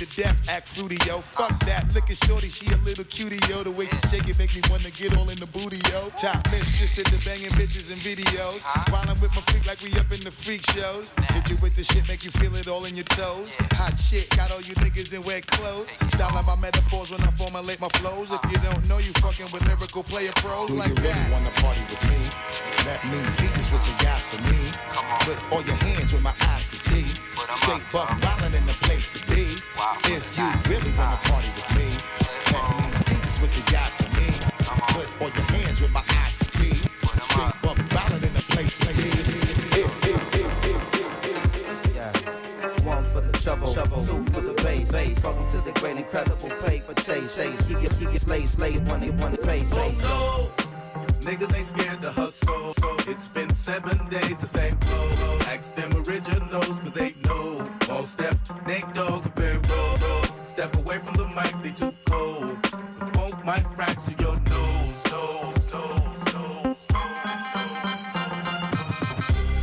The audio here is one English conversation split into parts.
to death, act fruity, yo. Fuck that, look at shorty, she a little cutie, yo. The way she shake it make me wanna get all in the booty, yo. Top mistress in the banging bitches and videos. While I'm with my freak like we up in the freak shows. Hit you with the shit, make you feel it all in your toes. Hot shit, got all you niggas in wet clothes. Style on my metaphors when I formulate my flows. If you don't know, you fucking with lyrical player pros Do like you really that. wanna party with me? Let me see just what you got for me. Put all your hands with my eyes to see. Straight buck wildin' in the place to be. If you really wanna party with me, let me see just what you got for me. Put all your hands with my eyes to see. Straight buck wildin' in the place to be. Yeah. One for the trouble, trouble. two for the bass, bass. Welcome to the great incredible paper chase, chase. Keep your, keep your slaves, slaves, they want to pay, Oh no! Niggas ain't scared to hustle. So It's been seven days, the same flow. Ask them originals, cause they know. All step, Nate Dogg, Funk might fracture your nose, nose, nose, nose.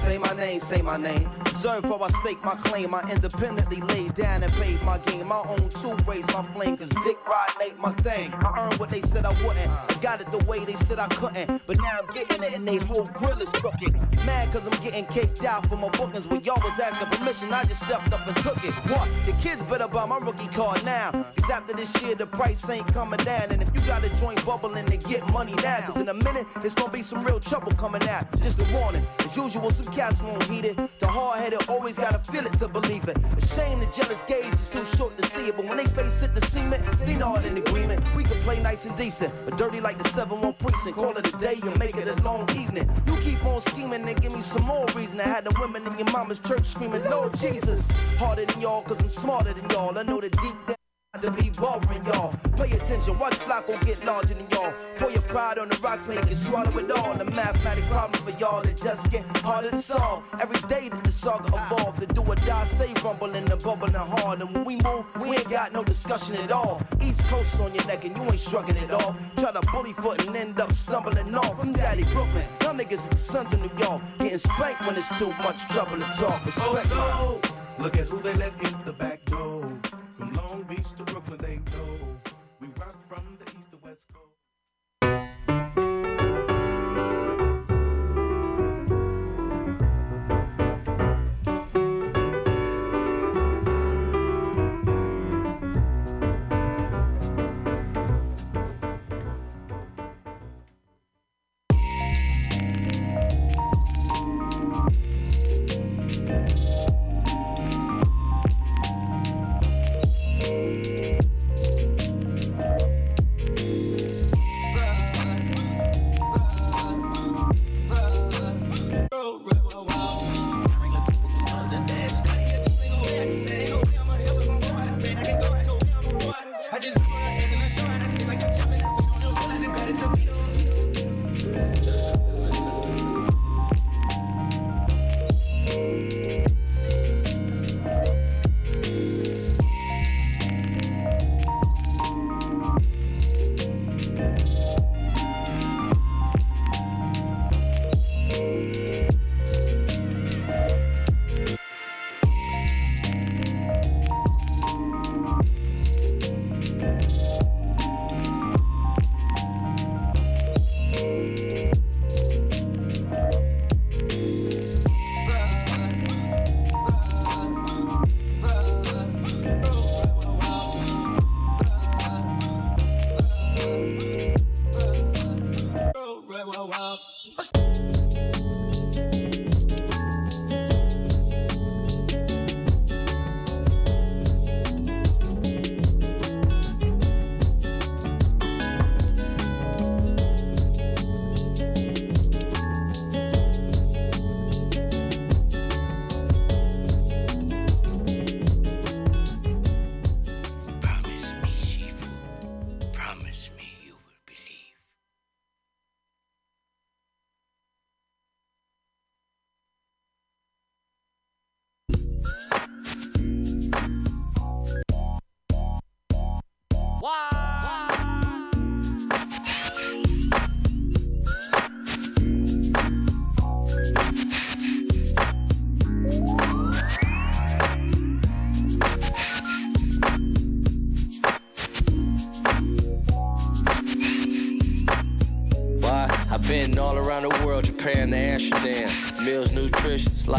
Say my name, say my name. I stake my claim. I independently laid down and paid my game. My own two raise my flame. Cause dick ride ain't my thing. I earned what they said I wouldn't. I got it the way they said I couldn't. But now I'm getting it and they whole grill is crooked. Mad cause I'm getting caked out for my bookings. When y'all was asking permission, I just stepped up and took it. What? The kids better buy my rookie card now. Cause after this year, the price ain't coming down. And if you got a joint bubbling, then get money now. Cause in a minute, it's gonna be some real trouble coming out. Just a warning. As usual, some cats won't heed it. The hard headed always gotta feel it to believe it. A shame the jealous gaze is too short to see it. But when they face it, the cement, they not in agreement. We can play nice and decent, but dirty like the 7 1 precinct. Call it a day and make it a long evening. You keep on scheming and give me some more reason. I had the women in your mama's church screaming, Lord Jesus. Harder than y'all, cause I'm smarter than y'all. I know the deep down to be bothering y'all. Pay attention, watch flock gon' get larger than y'all. Pour your pride on the rocks and you swallow it all. The mathematic problem for y'all, it just get harder to solve. Every day that the saga evolve, the do or die stay rumbling and bubbling hard. And when we move, we ain't got no discussion at all. East Coast on your neck and you ain't shrugging at all. Try to bully foot and end up stumbling off. I'm Daddy Brooklyn, y'all niggas the sons of New York. Getting spanked when it's too much trouble to talk. Respect. Oh no! Look at who they let in the back door. Long Beach to Brooklyn, they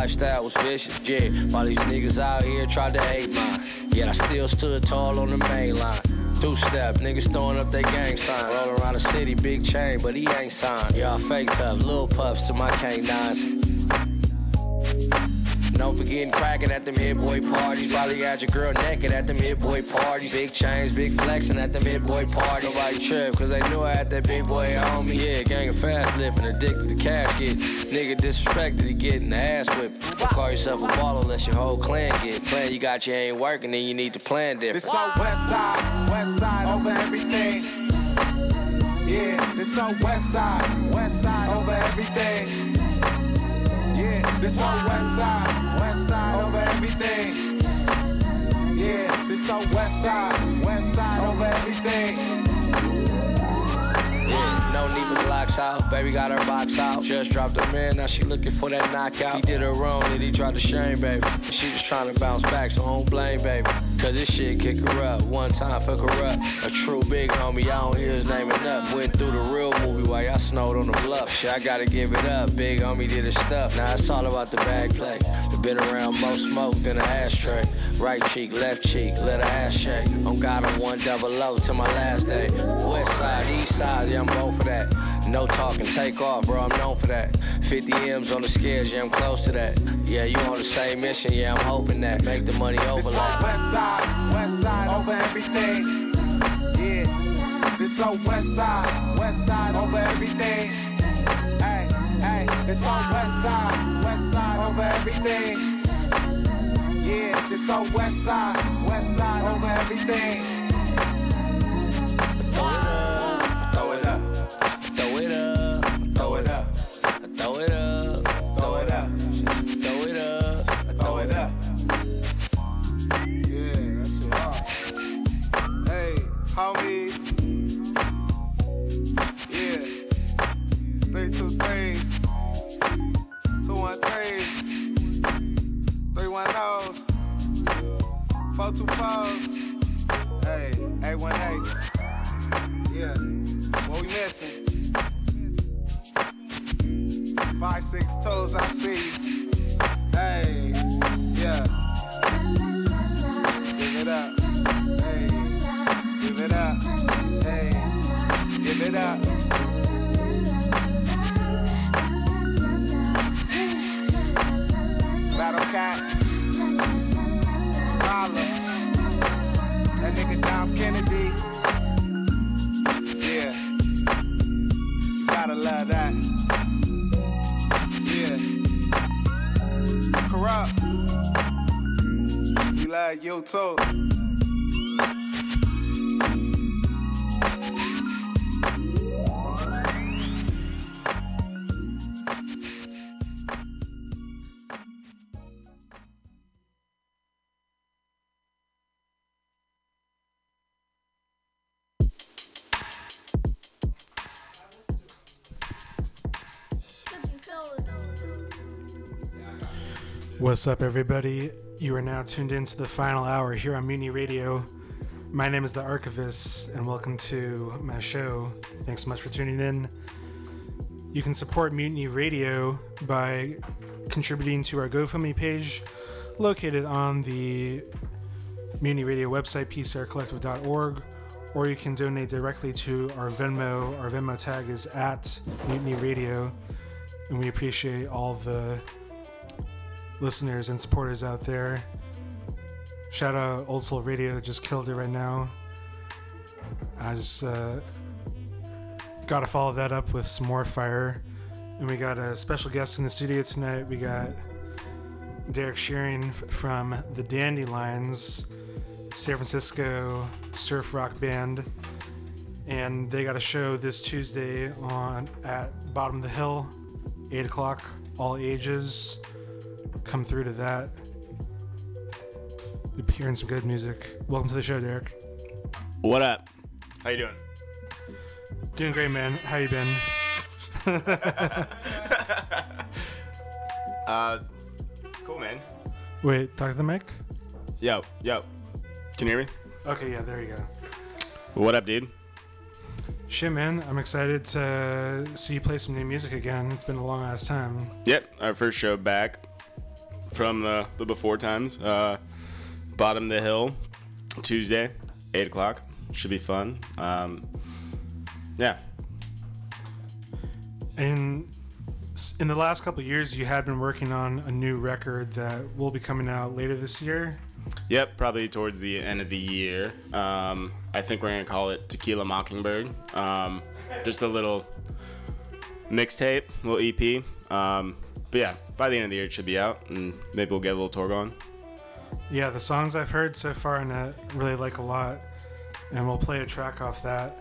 lifestyle was vicious. Yeah, while these niggas out here tried to hate mine. Yet I still stood tall on the main line. Two step, niggas throwing up their gang sign. Roll around the city, big chain, but he ain't signed. Y'all fake tough, little puffs to my canines. Don't forget cracking at them hit boy parties. Probably got your girl naked at them hit boy parties. Big chains, big flexing at them hit boy parties. Nobody trip, cause they knew I had that big boy on me. Yeah, gang of fast living, addicted to cash get. Nigga disrespected, he getting the ass whipped. Don't call yourself a baller unless your whole clan get. Plan you got you ain't working, then you need to plan different. This on west side, west side over everything. Yeah, this on west side, west side over everything. Yeah, this on west side, side over everything. Yeah, this on west side, west side over everything. No need for blocks out. Baby got her box out. Just dropped a man, now she looking for that knockout. He did her wrong, and he tried to shame, baby. She just trying to bounce back, so don't blame, baby. Cause this shit kick her up. One time for corrupt. A true big homie, I don't hear his name enough. Went through the real movie while y'all snowed on the bluff. Shit, I gotta give it up. Big homie did his stuff. Now it's all about the bag play. Been around more smoke than an ashtray. Right cheek, left cheek, let her ass shake. On God, I'm one double O to my last day. West side, east side, yeah, I'm both for that. No talking, take off, bro, I'm known for that. 50 M's on the scales, yeah, I'm close to that. Yeah, you on the same mission, yeah, I'm hoping that. Make the money over This like on west side, west side over everything. Yeah, this on west side, west side over everything. Hey, hey, this on west side, west side over everything. Yeah, this on west side, west side over everything. Throw it up, throw it up, throw it up, throw it up, throw it up. Yeah, that shit hard. Hey, homies. Yeah, three two threes, two one threes, three one O's, four two fours. Hey, eight one eight. Yeah, what we missing? Five six toes, I see. Hey, yeah. Give it up. Hey, give it up. Hey, give it up. Battle Cat. Holla. That nigga Dom Kennedy. You. What's up, everybody? You are now tuned into the final hour here on Mutiny Radio. My name is The Archivist, and welcome to my show. Thanks so much for tuning in. You can support Mutiny Radio by contributing to our GoFundMe page located on the Mutiny Radio website, pcrcollective.org, or you can donate directly to our Venmo. Our Venmo tag is at Mutiny Radio, and we appreciate all the listeners and supporters out there. Shout out Old Soul Radio, just killed it right now. I just uh, got to follow that up with some more fire. And we got a special guest in the studio tonight. We got Derek Shearing from the Dandelions, San Francisco surf rock band. And they got a show this Tuesday on at Bottom of the Hill, 8 o'clock, all ages come through to that. You're hearing some good music. Welcome to the show, Derek. What up? How you doing? Doing great, man. How you been? Uh, cool, man. Wait, talk to the mic. Yo, yo. Can you hear me? Okay, yeah, there you go. What up, dude? Shit, man, I'm excited to see you play some new music again. It's been a long ass time. Yep, our first show back from the, the before times. Uh, Bottom of the Hill, Tuesday, 8 o'clock. Should be fun. Um, yeah. And in the last couple years, you had been working on a new record that will be coming out later this year. Yep, probably towards the end of the year. Um, I think we're gonna call it Tequila Mockingbird. Um, just a little mixtape, little EP. Um, but yeah, by the end of the year it should be out, and maybe we'll get a little tour going. Yeah, the songs I've heard so far and I really like a lot, and we'll play a track off that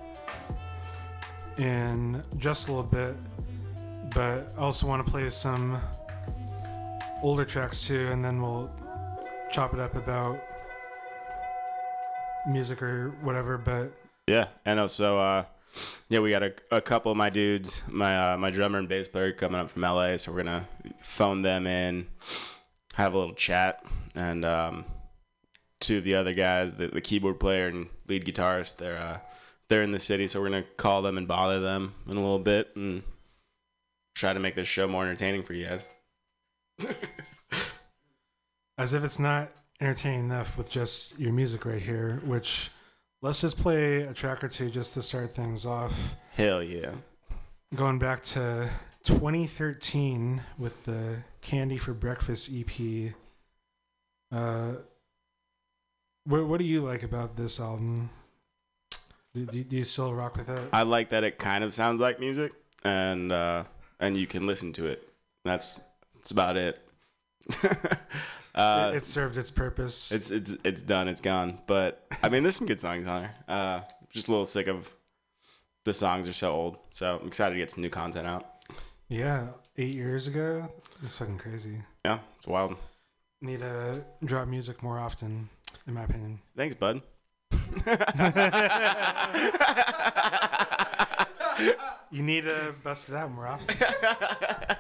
in just a little bit. But I also want to play some older tracks too, and then we'll chop it up about music or whatever. But yeah, and also uh, yeah, we got a, a couple of my dudes, my uh, my drummer and bass player coming up from LA, so we're gonna phone them in, have a little chat, and um, two of the other guys, the, the keyboard player and lead guitarist, they're uh, they're in the city, so we're gonna call them and bother them in a little bit and try to make this show more entertaining for you guys. as if it's not entertaining enough with just your music right here, which let's just play a track or two just to start things off. Hell yeah. Going back to 2013 with the Candy for Breakfast EP. Uh, what, what do you like about this album? Do, do, do you still rock with it? I like that it kind of sounds like music, and uh, and you can listen to it. That's that's about it. Uh, it, it, served its purpose. It's it's it's done. It's gone. But I mean, there's some good songs on there. Uh, just a little sick of the songs are so old. So I'm excited to get some new content out. Yeah, eight years ago. It's fucking crazy. Yeah, it's wild. Need to drop music more often, in my opinion. Thanks, bud. you need to bust it out more often.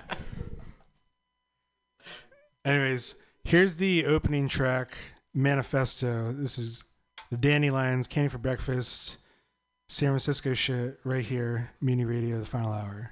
Anyways, Here's the opening track, Manifesto. This is the Dandelions, Candy for Breakfast, San Francisco shit right here, Mutiny Radio, the final hour.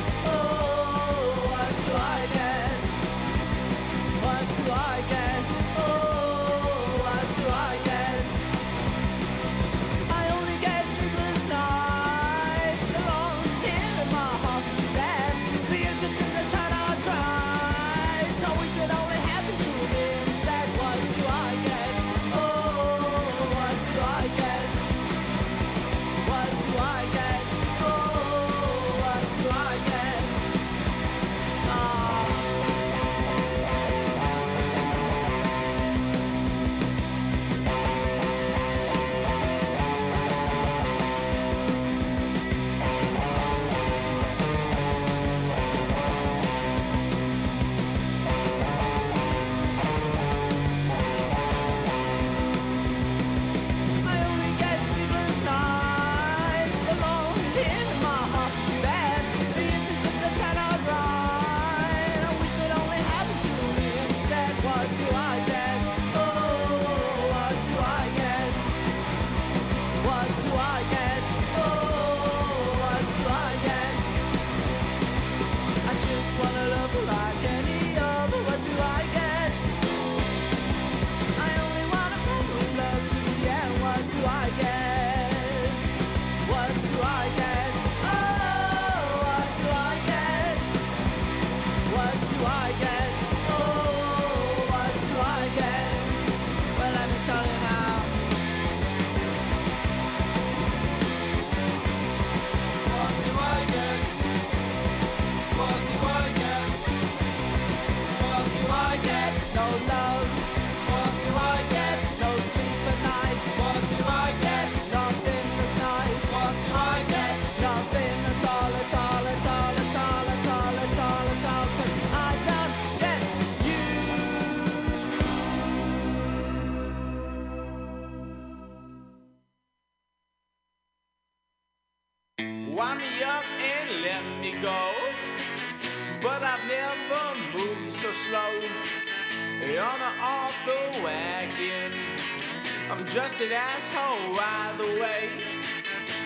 just an asshole either way.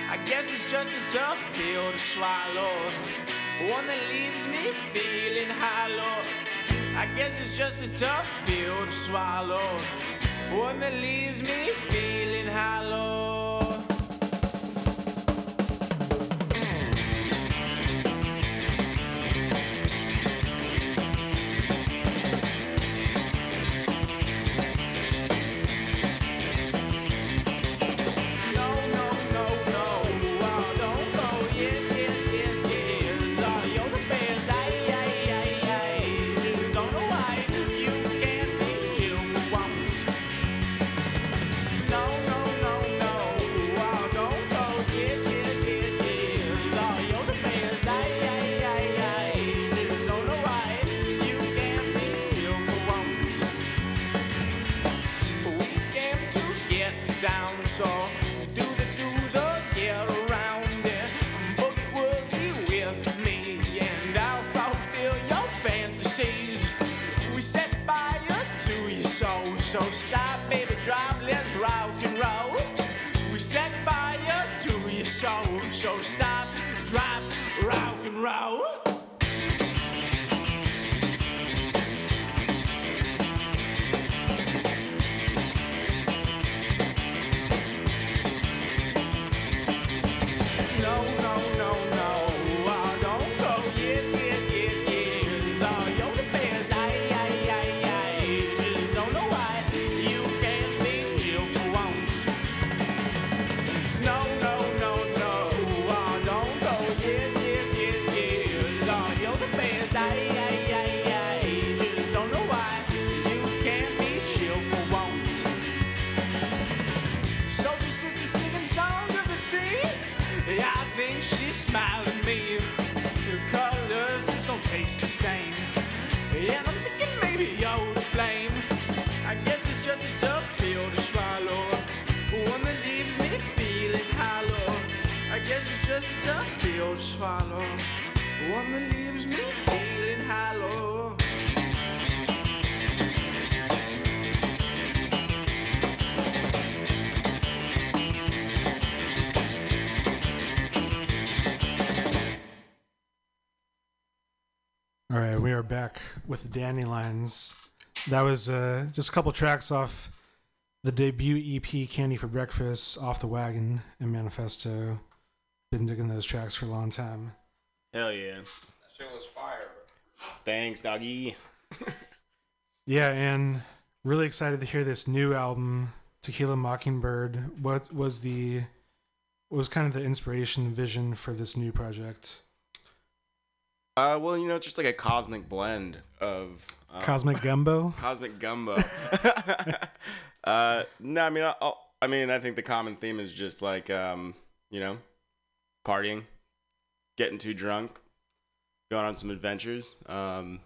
I guess it's just a tough pill to swallow, one that leaves me feeling hollow. I guess it's just a tough pill to swallow, one that leaves me feeling hollow. So stop, baby, drop, let's rock and roll. We set fire to your soul. So stop, drop, rock and roll. just a dumpy old swallow, one that leaves me feeling hollow. All right, we are back with Dandelions. That was uh, just a couple tracks off the debut EP Candy for Breakfast, Off the Wagon, and Manifesto. Been digging those tracks for a long time. Hell yeah. That shit was fire. Thanks, doggy. Yeah, and really excited to hear this new album, Tequila Mockingbird. What was the what was kind of the inspiration vision for this new project? Uh, well, you know, it's just like a cosmic blend of um, Cosmic Gumbo. cosmic gumbo. uh, no, I mean, I, I'll, I mean, I think the common theme is just like, um, you know, partying, getting too drunk, going on some adventures. Um,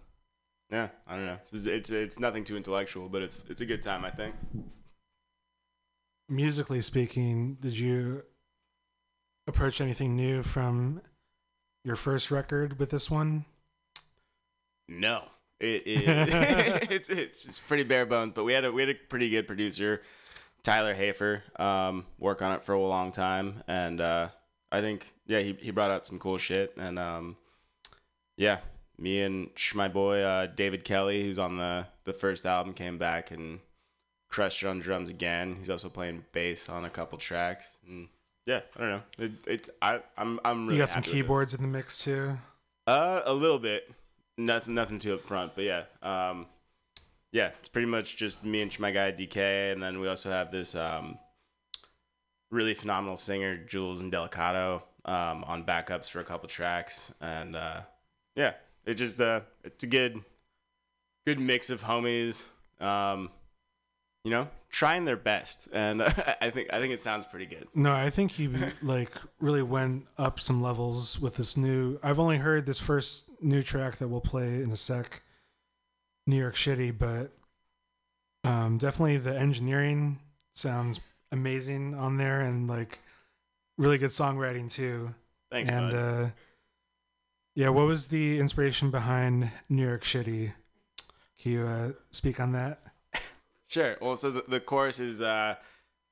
yeah, I don't know. It's, it's it's nothing too intellectual, but it's it's a good time, I think. Musically speaking, did you approach anything new from your first record with this one? No, it, it it's, it's it's pretty bare bones. But we had a we had a pretty good producer, Tyler Hafer, um, work on it for a long time, and uh, I think yeah he he brought out some cool shit, and um, yeah, me and sh- my boy uh, David Kelly, who's on the the first album, came back and crushed it on drums again. He's also playing bass on a couple tracks, and yeah, I don't know. It, it's I I'm I'm really you got some happy with this. keyboards in the mix too. Uh, a little bit. Nothing, nothing too up front, but yeah. Um, yeah, it's pretty much just me and my guy DK, and then we also have this um, really phenomenal singer Jules and Delicato um, on backups for a couple tracks, and uh, yeah, it just uh, it's a good, good mix of homies. Um, you know, trying their best, and I think I think it sounds pretty good. No, I think he like really went up some levels with this new. I've only heard this first new track that we'll play in a sec, New York Shitty, but um, definitely the engineering sounds amazing on there, and like really good songwriting too. Thanks, and bud. uh, yeah, what was the inspiration behind New York Shitty? Can you uh, speak on that? Sure. Well, so the, the chorus is uh,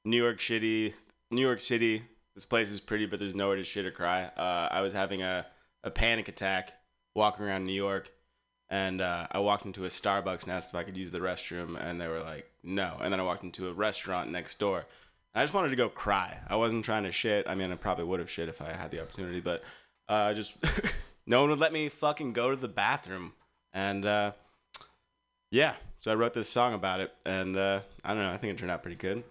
New York shitty, New York City. This place is pretty, but there's nowhere to shit or cry. Uh, I was having a, a panic attack walking around New York, and uh, I walked into a Starbucks and asked if I could use the restroom, and they were like, no. And then I walked into a restaurant next door. I just wanted to go cry. I wasn't trying to shit. I mean, I probably would have shit if I had the opportunity, but uh, just no one would let me fucking go to the bathroom. And uh, yeah, so I wrote this song about it, and uh, I don't know. I think it turned out pretty good.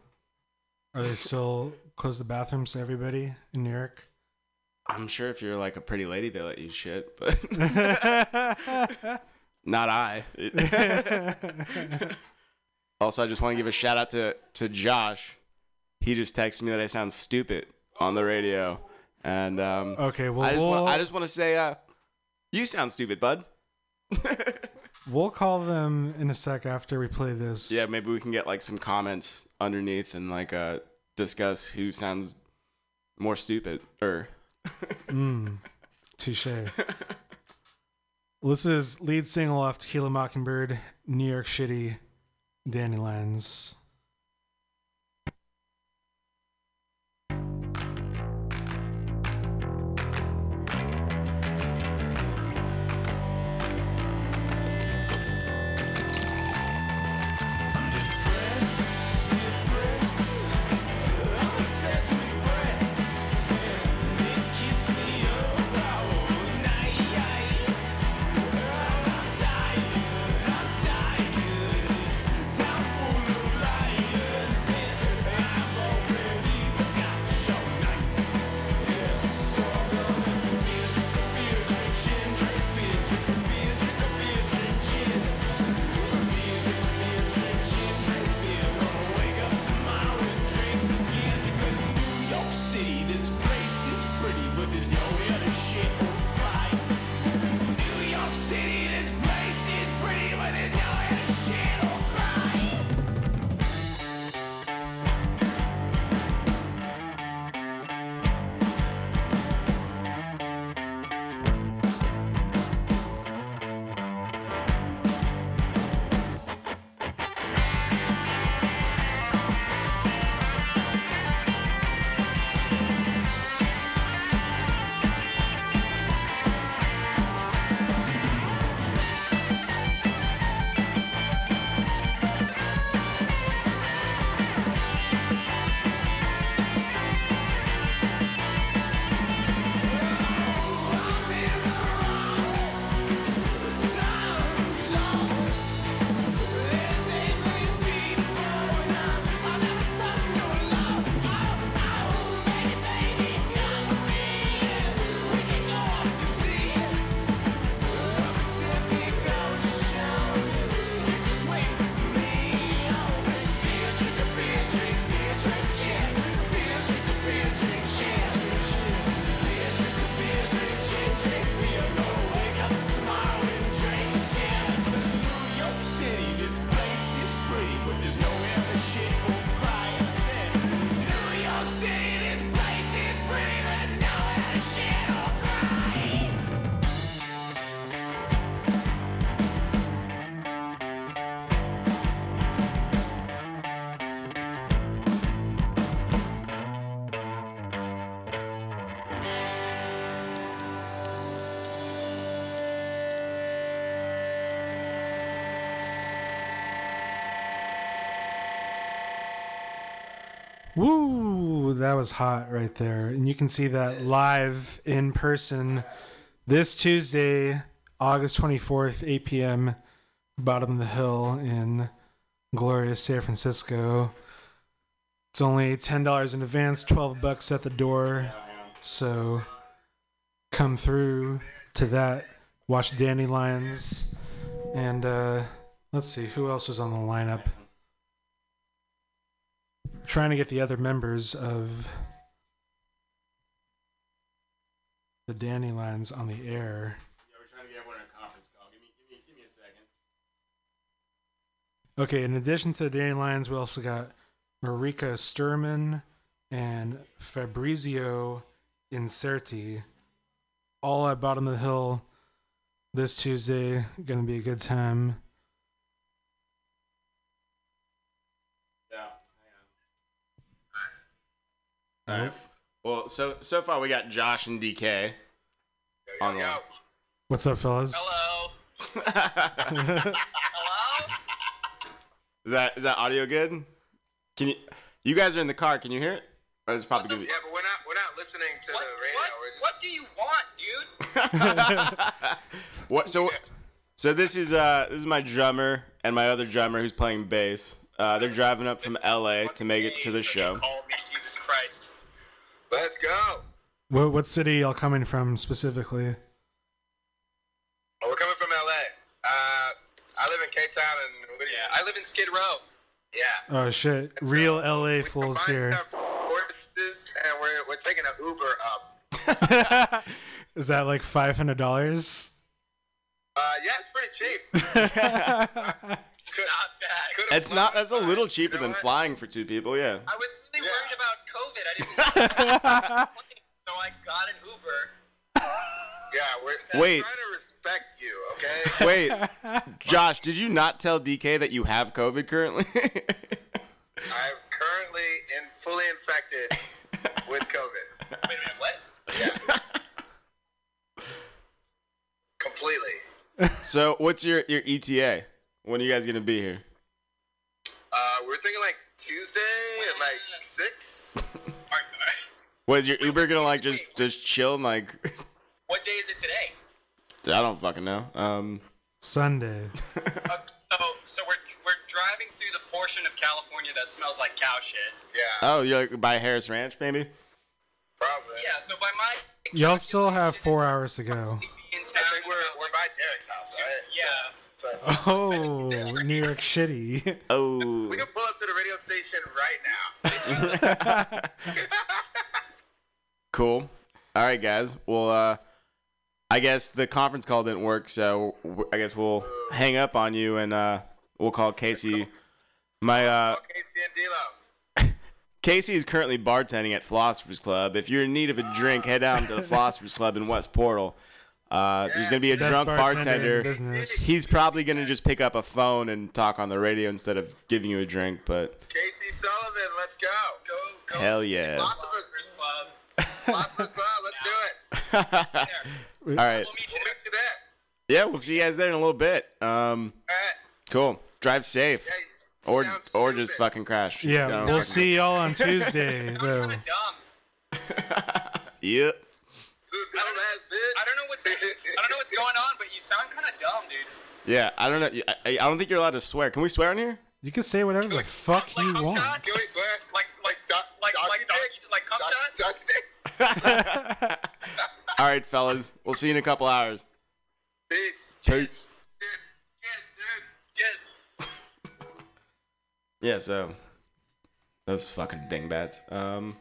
Are they still close the bathrooms to everybody in New York? I'm sure if you're like a pretty lady, they let you shit, but not I. also, I just want to give a shout out to to Josh. He just texted me that I sound stupid on the radio, and um, Okay, well, I just we'll, want, I just want to say, uh, you sound stupid, bud. we'll call them in a sec after we play this. Yeah, maybe we can get like some comments underneath and like uh discuss who sounds more stupid or Mm, touche. well, this is lead single off Tequila Mockingbird, New York Shitty, Dandelions. Woo! That was hot right there. And you can see that live in person this Tuesday, August 24th, 8 p.m., bottom of the hill in glorious San Francisco. It's only $10 in advance, 12 bucks at the door. So come through to that, watch Dandelions, and uh, let's see, who else was on the lineup? Trying to get the other members of the Dandelions on the air. Yeah, we're trying to get everyone in a conference call. Give me, give me, give me a second. Okay, in addition to the Dandelions, we also got Marika Sturman and Fabrizio Inserti, all at Bottom of the Hill this Tuesday. Gonna be a good time. Yeah. All right. Well, so so far we got Josh and DK on the What's up, fellas? Hello. Hello. Is that is that audio good? Can you you guys are in the car? Can you hear it? Or is it probably good? Yeah, but we're not we're not listening to the radio. What, do you want, dude? What? So so this is uh this is my drummer and my other drummer who's playing bass. Uh, they're driving up from LA to make it to the show. Call me Jesus Christ. Let's go. What, what city y'all coming from specifically? Oh, we're coming from LA. Uh, I live in Cape Town and what do you- yeah, I live in Skid Row. Yeah. Oh shit! Real LA fools here. Horses, and we're we're taking an Uber up. Is that like five hundred dollars? Uh, yeah, it's pretty cheap. not bad. It's not. That's a little cheaper than flying for two people. Yeah. I was really worried about COVID. I didn't. so I got an Uber. Yeah, we're Wait. trying to respect you, okay? Wait, Josh, did you not tell DK that you have COVID currently? I'm currently in, fully infected with COVID. Wait a minute, what? Yeah. Completely. so, what's your your ETA? When are you guys gonna be here? Uh, we're thinking like Tuesday Was your Uber gonna like just just chill and like? What day is it today? I don't fucking know. Um, Sunday. So, so we're we're driving through the portion of California that smells like cow shit. Yeah. oh, you're like by Harris Ranch, maybe? Probably. Yeah. So by my Y'all still have four hours to go. I think we're we're by Derek's house, right? Yeah. So it's, Oh, New York shitty. Oh. we can pull up to the radio station right now. Cool. All right, guys. Well, uh, I guess the conference call didn't work, so w- I guess we'll hang up on you and uh, we'll call Casey. My uh, Casey is currently bartending at Philosopher's Club. If you're in need of a drink, head down to the Philosopher's Club in West Portal. Uh, there's gonna be a Best drunk bartender in bartender. business. He's probably gonna just pick up a phone and talk on the radio instead of giving you a drink. But Casey Sullivan, let's go. Go, go. hell yeah! Philosopher's Club. Philosopher's Club, let's do it. All right. We'll meet you there. Yeah, we'll see you guys there in a little bit. Um, cool. Drive safe. Or or just fucking crash. Yeah, Don't we'll see y'all on Tuesday though. Yep. I don't, I don't know what's I don't know what's going on, but you sound kind of dumb, dude. Yeah, I don't know. I, I don't think you're allowed to swear. Can we swear on here? You can say whatever the fuck you want. Can we swear? Like like like like like cum shot? All right, fellas. We'll see you in a couple hours. Peace. Peace. Cheers. Yeah, so those fucking dingbats. Um,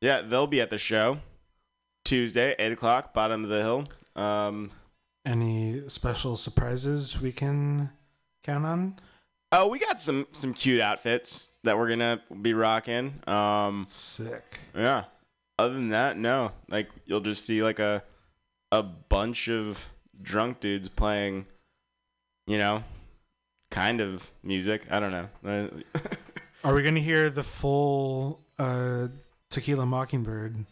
yeah, they'll be at the show Tuesday, eight o'clock, bottom of the hill. Um, Any special surprises we can count on? oh, we got some some cute outfits that we're gonna be rocking. Um, Sick. Yeah. Other than that, no. Like you'll just see like a a bunch of drunk dudes playing, you know, kind of music. I don't know. Are we gonna hear the full uh, Tequila Mockingbird?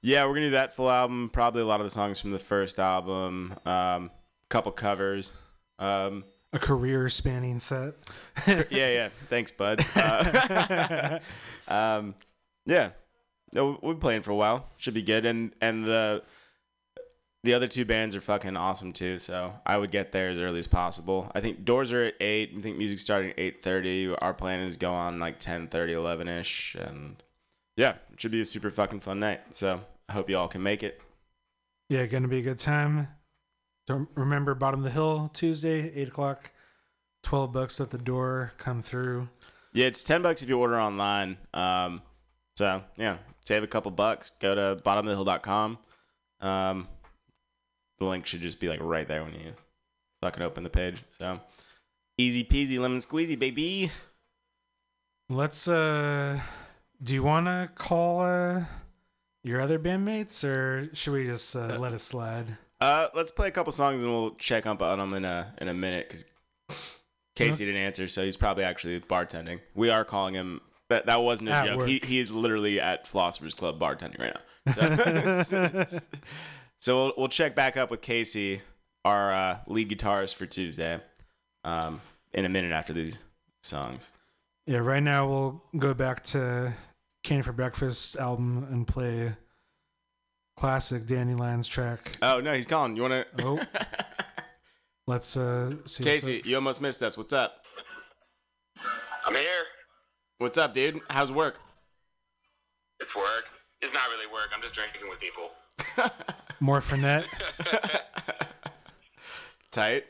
yeah, we're gonna do that full album. Probably a lot of the songs from the first album. Um, couple covers. Um, A career spanning set. yeah, yeah. Thanks, bud. Uh, um, Yeah, been playing for a while. Should be good. And and the the other two bands are fucking awesome too. So I would get there as early as possible. I think doors are at eight. I think music's starting at eight thirty. Our plan is go on like 10, 11 ish, and yeah, it should be a super fucking fun night. So I hope you all can make it. Yeah, gonna be a good time. Don't remember bottom of the hill Tuesday, eight o'clock. Twelve bucks at the door. Come through. Yeah, it's ten bucks if you order online. Um, so yeah, save a couple bucks. Go to bottomofthehill.com. Um, the link should just be like right there when you fucking open the page. So easy peasy lemon squeezy, baby. Let's uh do you wanna call uh your other bandmates or should we just uh, let it slide? Uh, let's play a couple songs and we'll check up on them in a in a minute because Casey didn't answer, so he's probably actually bartending. We are calling him. That that wasn't a At joke. work. He he is literally at Philosopher's Club bartending right now. So, so we'll we'll check back up with Casey, our uh, lead guitarist for Tuesday, um, in a minute after these songs. Yeah, right now we'll go back to Candy for Breakfast album and play classic Danny Dandelions track. Oh no, he's calling. You want to? Oh. Let's uh see Casey, you almost missed us. What's up? I'm here. What's up, dude? How's work? It's work. It's not really work. I'm just drinking with people. up. more Fernet. Tight.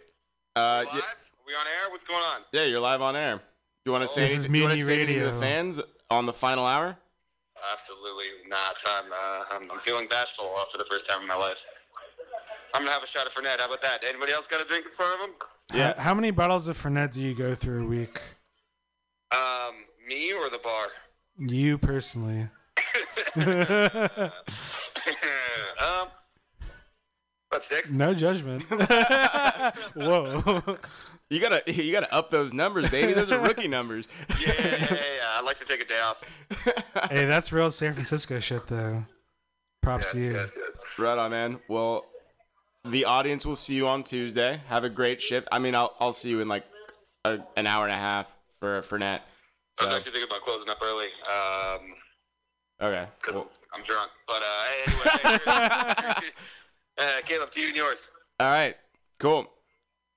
Uh, Live? y- Are we on air? What's going on? yeah, you're live on air. You want to say This is anything, you wanna say anything to the Radio. fans on the final hour? Absolutely not. I'm, uh, I'm, I'm feeling bashful for the first time in my life. I'm gonna have a shot of Fernet. How about that? Anybody else got a drink in front of them? Yeah. How, how many bottles of Fernet do you go through a week? Um, me or the bar? You personally. um, about six. No judgment. Whoa. You gotta you gotta up those numbers, baby. Those are rookie numbers. Yeah, yeah, yeah, yeah. I'd like to take a day off. hey, that's real San Francisco shit though. Props Yes, to you. yes, yes. Right on, man. Well, the audience will see you on Tuesday. Have a great shift. I mean, I'll I'll see you in like a, an hour and a half for Fernet. I was actually thinking about closing up early. Um, okay. because Well, I'm drunk. But uh, hey, anyway, hey, uh, Caleb, to you and yours. all right. Cool.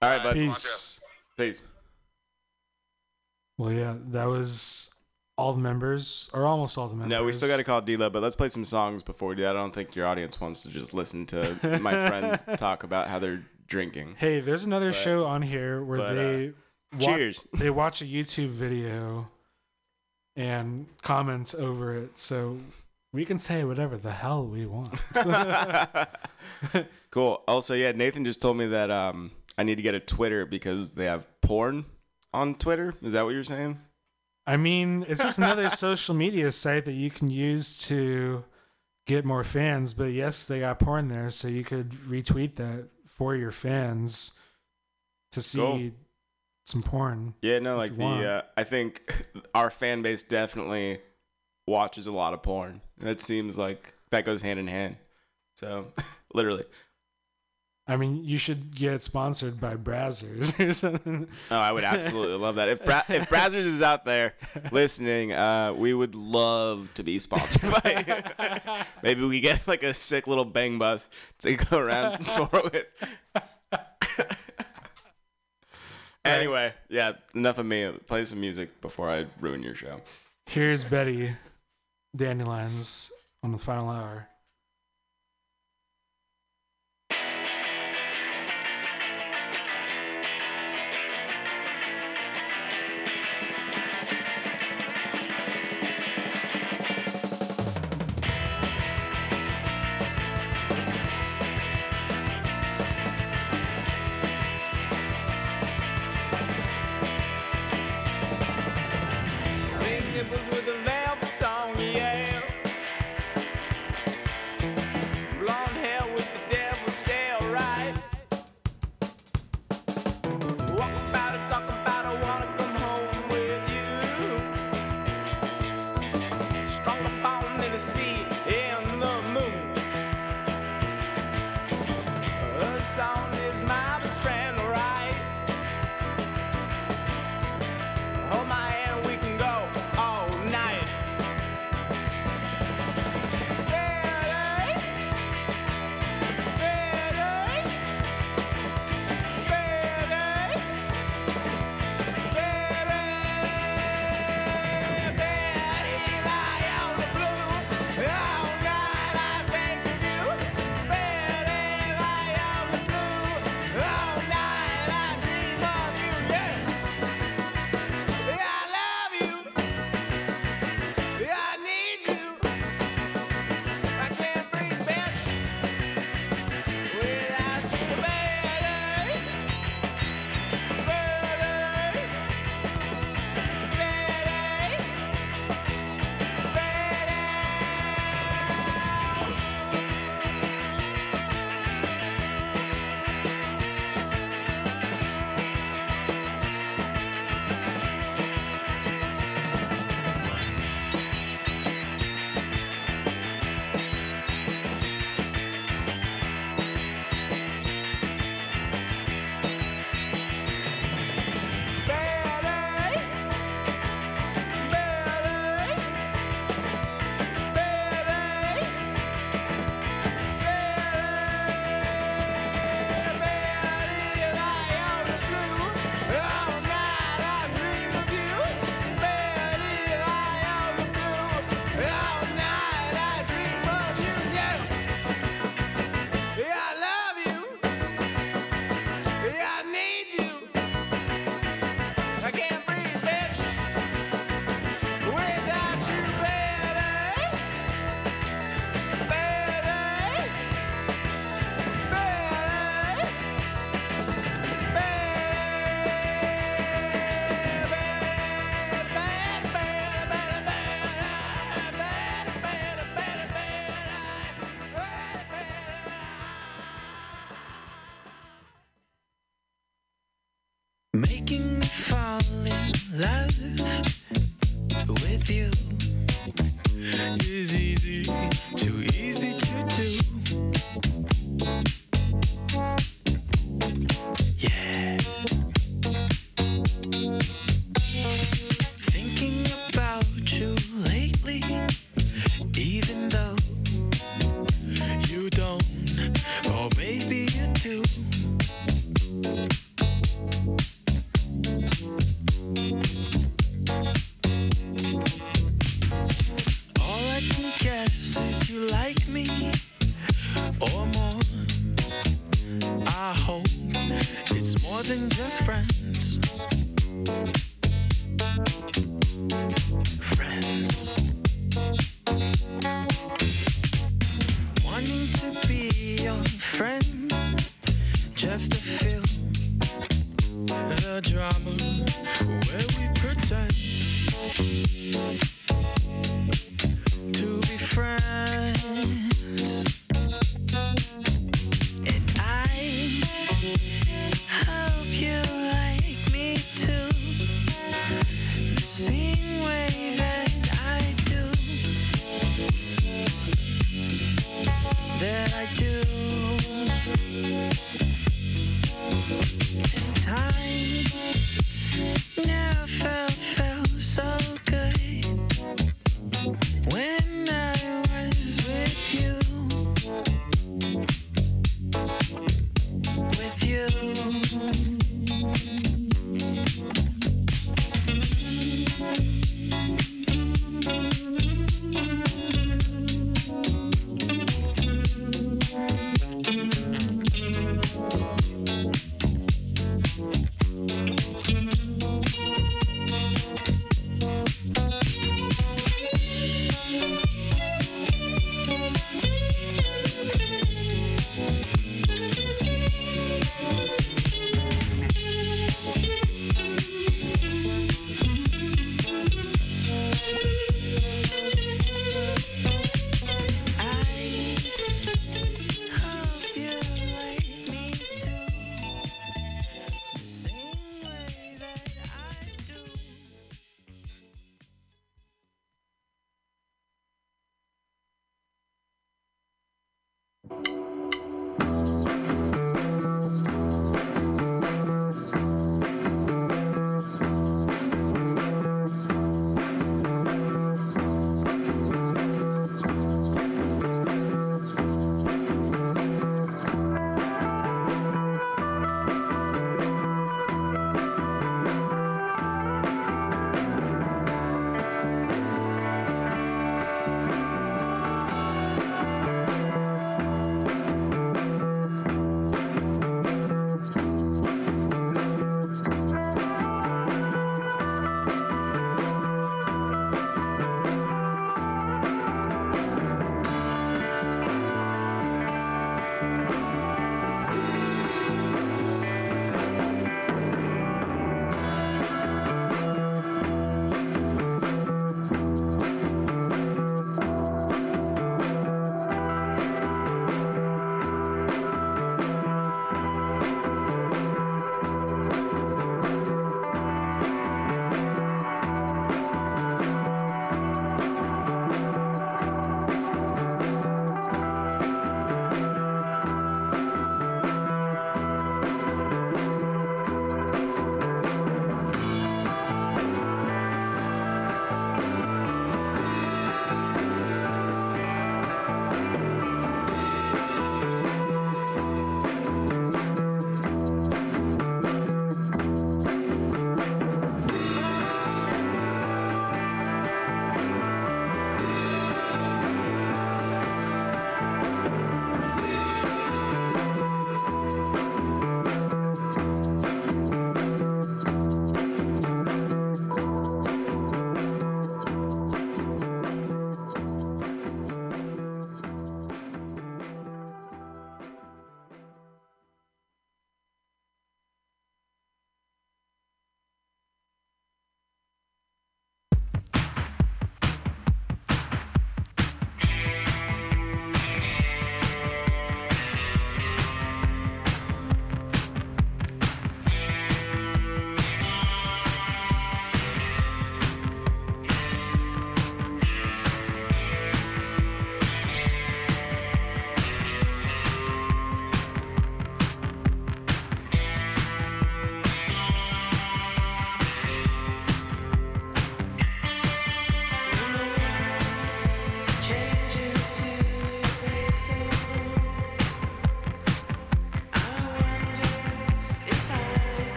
All right, bud. Peace. Peace. Well, yeah, that was all the members, or almost all the members. No, we still got to call D-Lo, but let's play some songs before we do that. I don't think your audience wants to just listen to my friends talk about how they're drinking. Hey, there's another But- show on here where but, uh, they wa- cheers. They watch a YouTube video and comments over it, so we can say whatever the hell we want. cool. Also, yeah, Nathan just told me that um, I need to get a Twitter because they have porn on Twitter. Is that what you're saying? I mean, it's just another social media site that you can use to get more fans. But yes, they got porn there, so you could retweet that for your fans to see Cool. Some porn. Yeah, no, like the uh, I think our fan base definitely watches a lot of porn. It seems like that goes hand in hand. So, literally. I mean, you should get sponsored by Brazzers or something. Oh, I would absolutely love that. If Bra- if Brazzers is out there listening, uh, we would love to be sponsored by. Maybe we get like a sick little bang bus to go around and tour with. Anyway, yeah, enough of me. Play some music before I ruin your show. Here's Betty Dandelions on the final hour.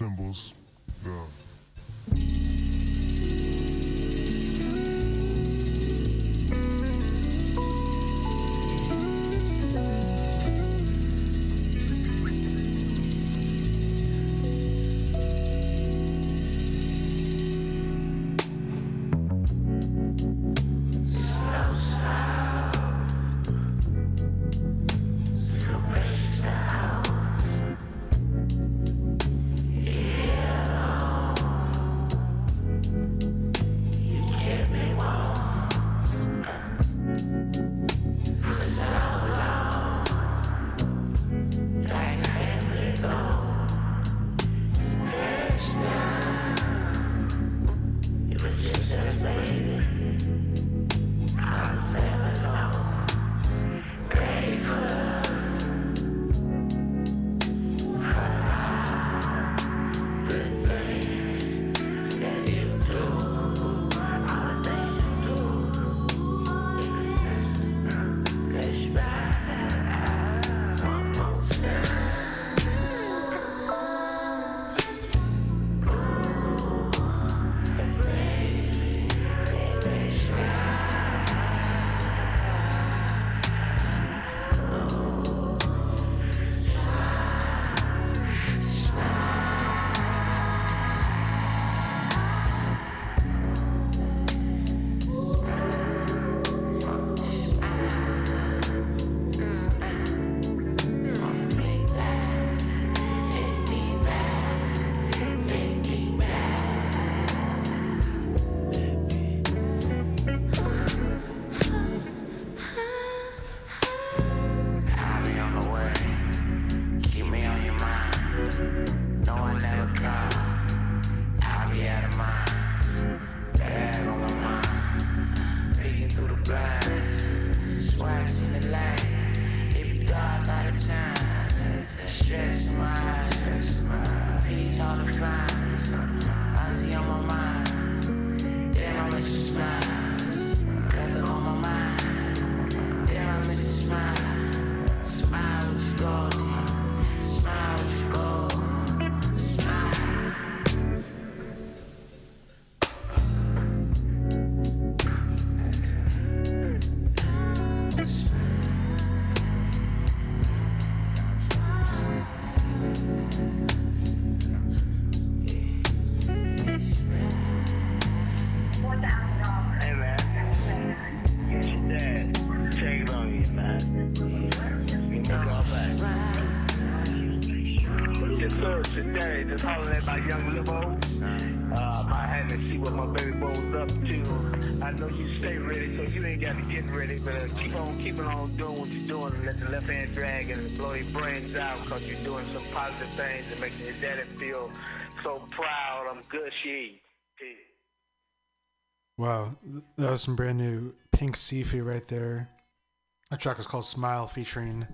Symbols, some brand new Pink Siifu right there. That track is called Smile featuring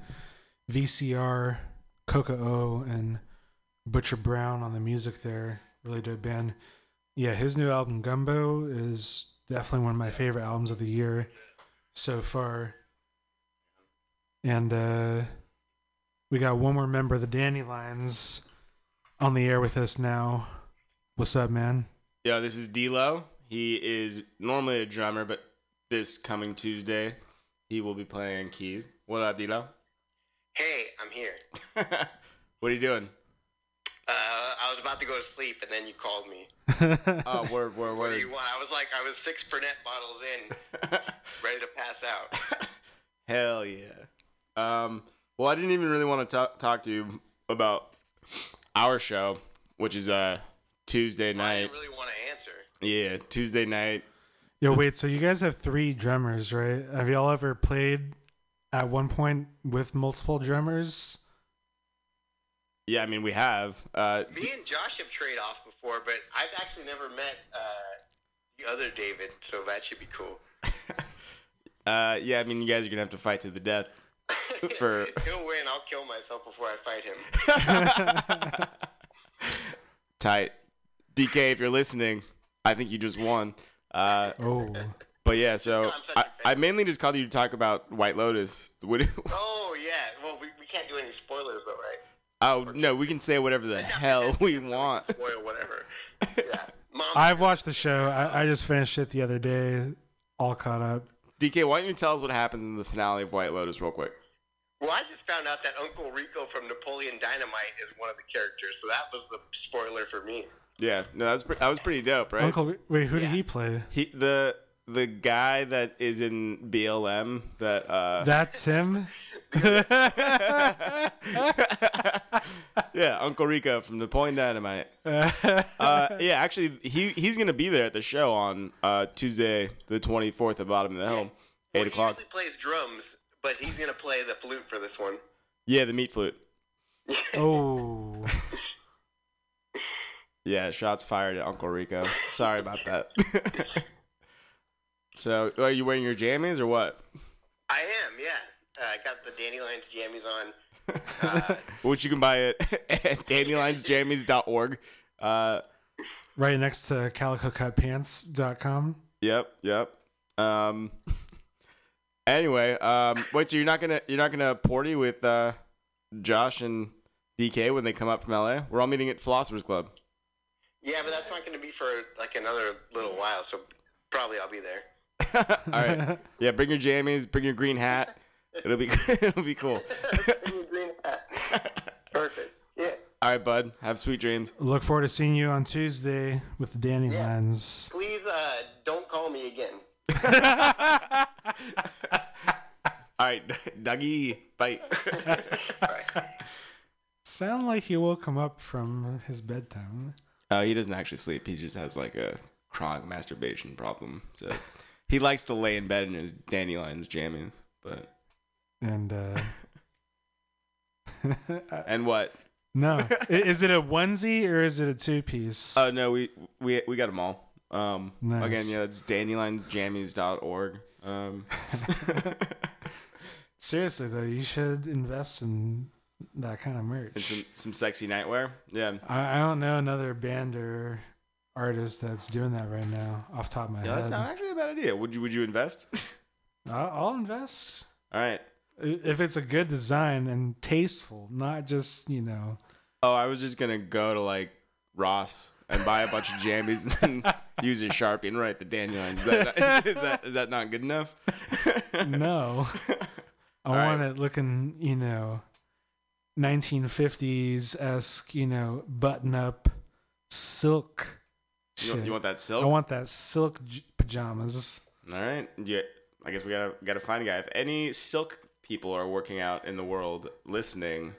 VCR, Coca O, and Butcher Brown on the music there. Really dope band. Yeah, his new album Gumbo is definitely one of my favorite albums of the year so far. And uh, we got one more member of the Dandelions on the air with us now. What's up, man? Yeah, this is D'Lo. He is normally a drummer, but this coming Tuesday, he will be playing keys. What up, D'Lo? Hey, I'm here. What are you doing? Uh, I was about to go to sleep, and then you called me. oh, word, word, What do you want? I was like, I was six Fernet bottles in, ready to pass out. Hell yeah. Um, well, I didn't even really want to talk talk to you about our show, which is uh Tuesday night. I didn't really want to answer. Yeah, Tuesday night. Yo, wait. So you guys have three drummers, right? Have y'all ever played at one point with multiple drummers? Yeah, I mean we have. Uh, Me and Josh have trade off before, but I've actually never met uh, the other David, so that should be cool. uh, yeah, I mean you guys are gonna have to fight to the death for. He'll win. I'll kill myself before I fight him. Tight. DK, if you're listening, I think you just won. Uh, oh. But yeah, so I, I mainly just called you to talk about White Lotus. What, oh yeah. Well, we, we can't do any spoilers though, right? Oh no, we can say whatever the hell we want. Spoil whatever. Yeah. Mom. I've watched the show. I, I just finished it the other day, all caught up. DK, why don't you tell us what happens in the finale of White Lotus real quick? Well, I just found out that Uncle Rico from Napoleon Dynamite is one of the characters, so that was the spoiler for me. Yeah, no, that was pre- that was pretty dope, right? Uncle, wait, who did he play? He the the guy that is in BLM that uh That's him. yeah, Uncle Rico from Napoleon Dynamite. uh, yeah, actually, he he's gonna be there at the show on uh, Tuesday, the twenty fourth, at Bottom of the Hill, eight Well, o'clock. He usually plays drums, but he's gonna play the flute for this one. Yeah, the meat flute. oh. Yeah, shots fired at Uncle Rico. Sorry about that. so, are you wearing your jammies or what? I am, yeah. Uh, I got the Dandelions jammies on. Which you can buy at, at dandelionsjammies.org. Uh, Right next to calicocutpants.com. Yep, yep. Um. Anyway, um, wait. So you're not gonna you're not gonna party with uh, Josh and DK when they come up from LA? We're all meeting at Philosophers Club. Yeah, but that's not gonna be for like another little while, so probably I'll be there. all right. Yeah, bring your jammies, bring your green hat. It'll be it'll be cool. Bring your green hat. Perfect. Yeah. All right, bud. Have sweet dreams. Look forward to seeing you on Tuesday with the Dandelions. Please uh, don't call me again. All right, Dougie, bite. Sound like he woke him up from his bedtime. Uh, he doesn't actually sleep. He just has like a chronic masturbation problem. So he likes to lay in bed in his dandelions jammies. But And uh and what? no. Is it a onesie or is it a two piece? Oh no, we we we got them all. Um, Nice. again, yeah, it's dandelionsjammies.org. Um, Seriously though, you should invest in that kind of merch. and some some sexy nightwear. Yeah, I, I don't know another band or artist that's doing that right now off the top of my yeah, that's head. not actually a bad idea. Would you would you invest? I'll, invest all right. If it's a good design and tasteful, not just you know. Oh, I was just gonna go to like Ross and buy a bunch of jammies and then use a sharpie and write the dandelions. Is that not, is that is that not good enough? No, I All want right. it looking you know, 1950s esque you know button up silk. You want, you want that silk? I want that silk j- pajamas. All right. Yeah. I guess we gotta gotta find a guy. If any silk people are working out in the world listening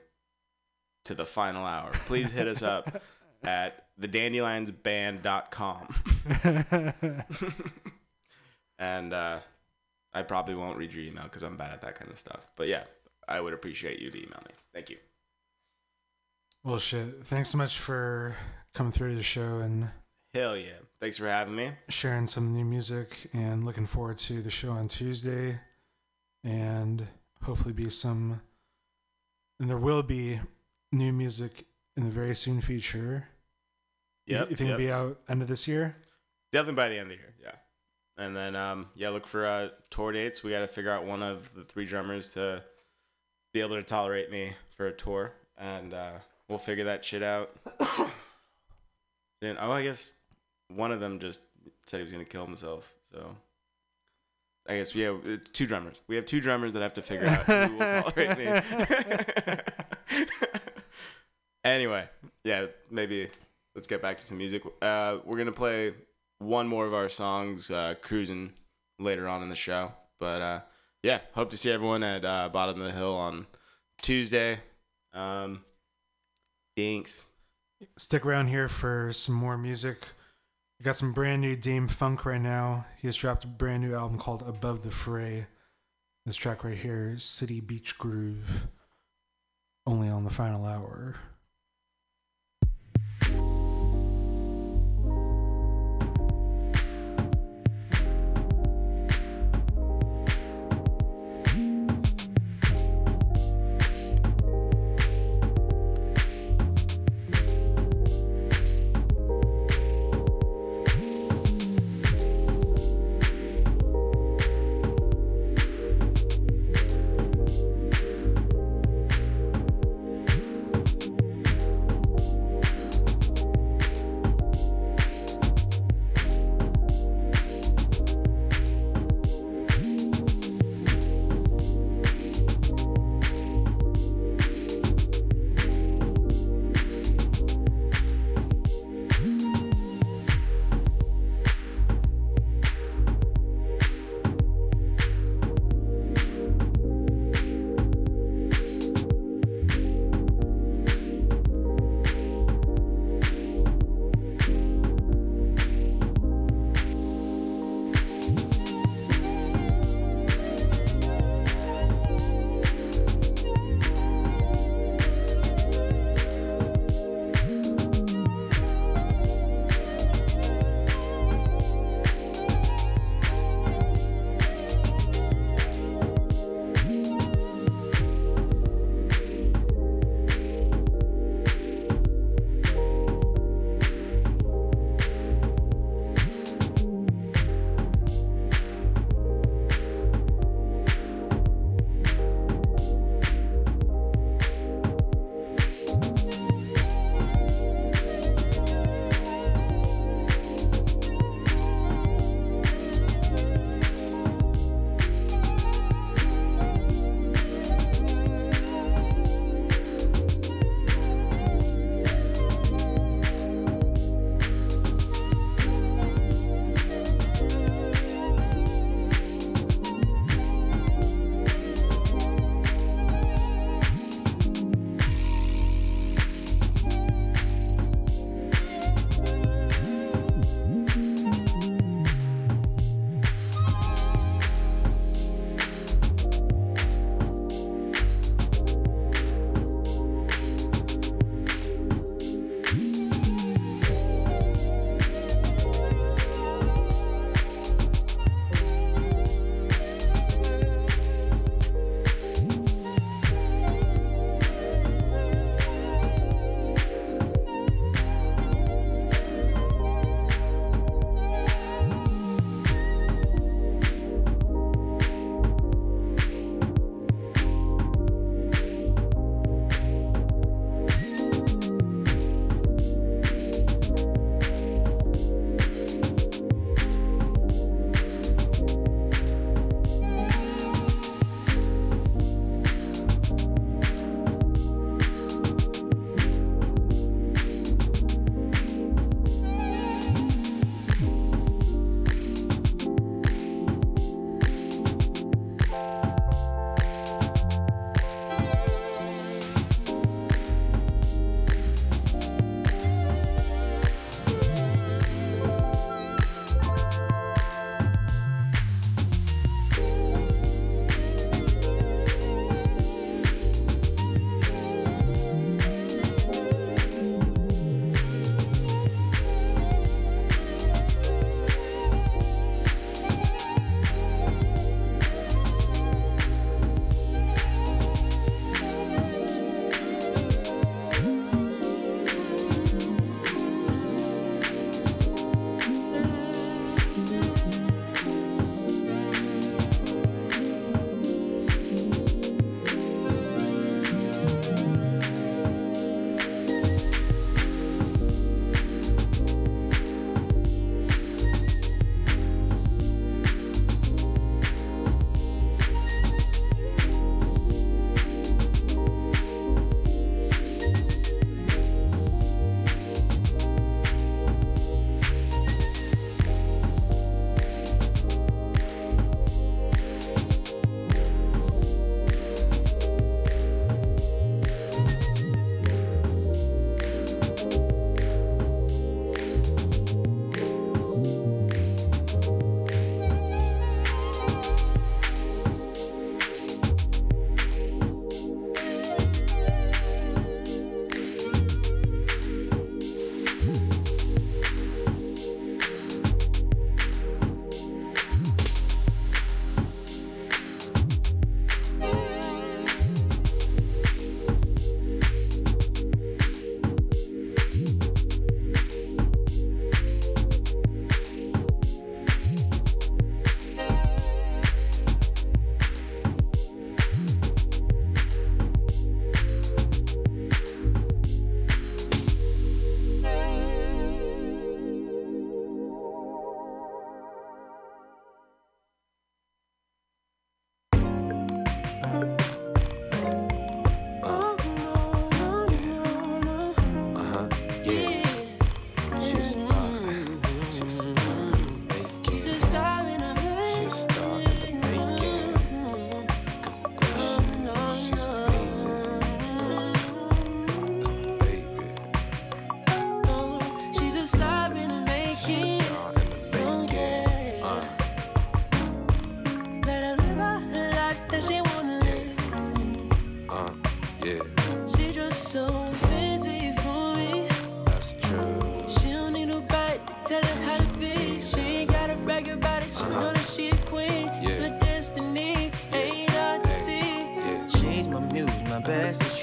to the final hour, please hit us up at thedandelionsband.com. and uh, I probably won't read your email because I'm bad at that kind of stuff. But yeah, I would appreciate you to email me. Thank you. Well, shit. Thanks so much for coming through to the show and Hell yeah. Thanks for having me. sharing some new music and looking forward to the show on Tuesday and hopefully be some and there will be new music in the very soon future. Yep, You think yep. it'll be out end of this year? Definitely by the end of the year, yeah. And then um, yeah, look for uh, tour dates. We got to figure out one of the three drummers to be able to tolerate me for a tour, and uh, we'll figure that shit out. then oh, I guess one of them just said he was gonna kill himself. So I guess we have uh, two drummers. We have two drummers that have to figure out who will tolerate me. anyway, yeah, maybe let's get back to some music. Uh, we're gonna play one more of our songs, uh, "Cruising," later on in the show. But uh, yeah, hope to see everyone at uh, Bottom of the Hill on Tuesday. Um, thanks. Stick around here for some more music. We got some brand new DâM-FunK right now. He has dropped a brand new album called Above the Fray. This track right here, City Beach Groove, only on the final hour.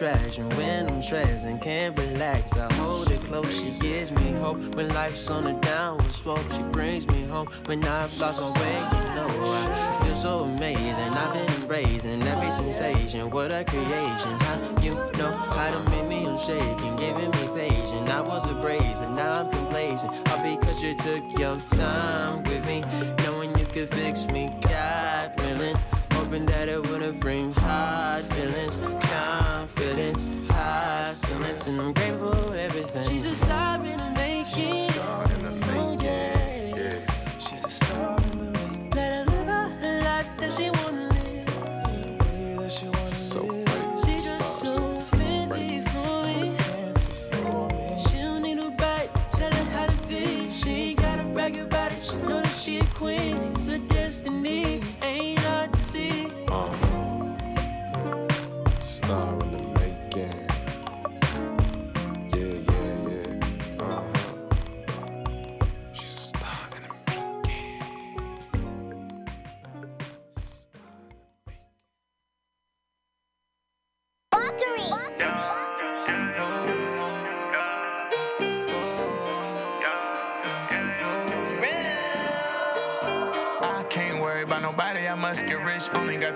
Distraction when I'm stressed and can't relax. I hold it close, she gives me hope when life's on a downward slope. She brings me home when I've lost my way. You know I feel so amazing. I've been embracing every sensation. What a creation!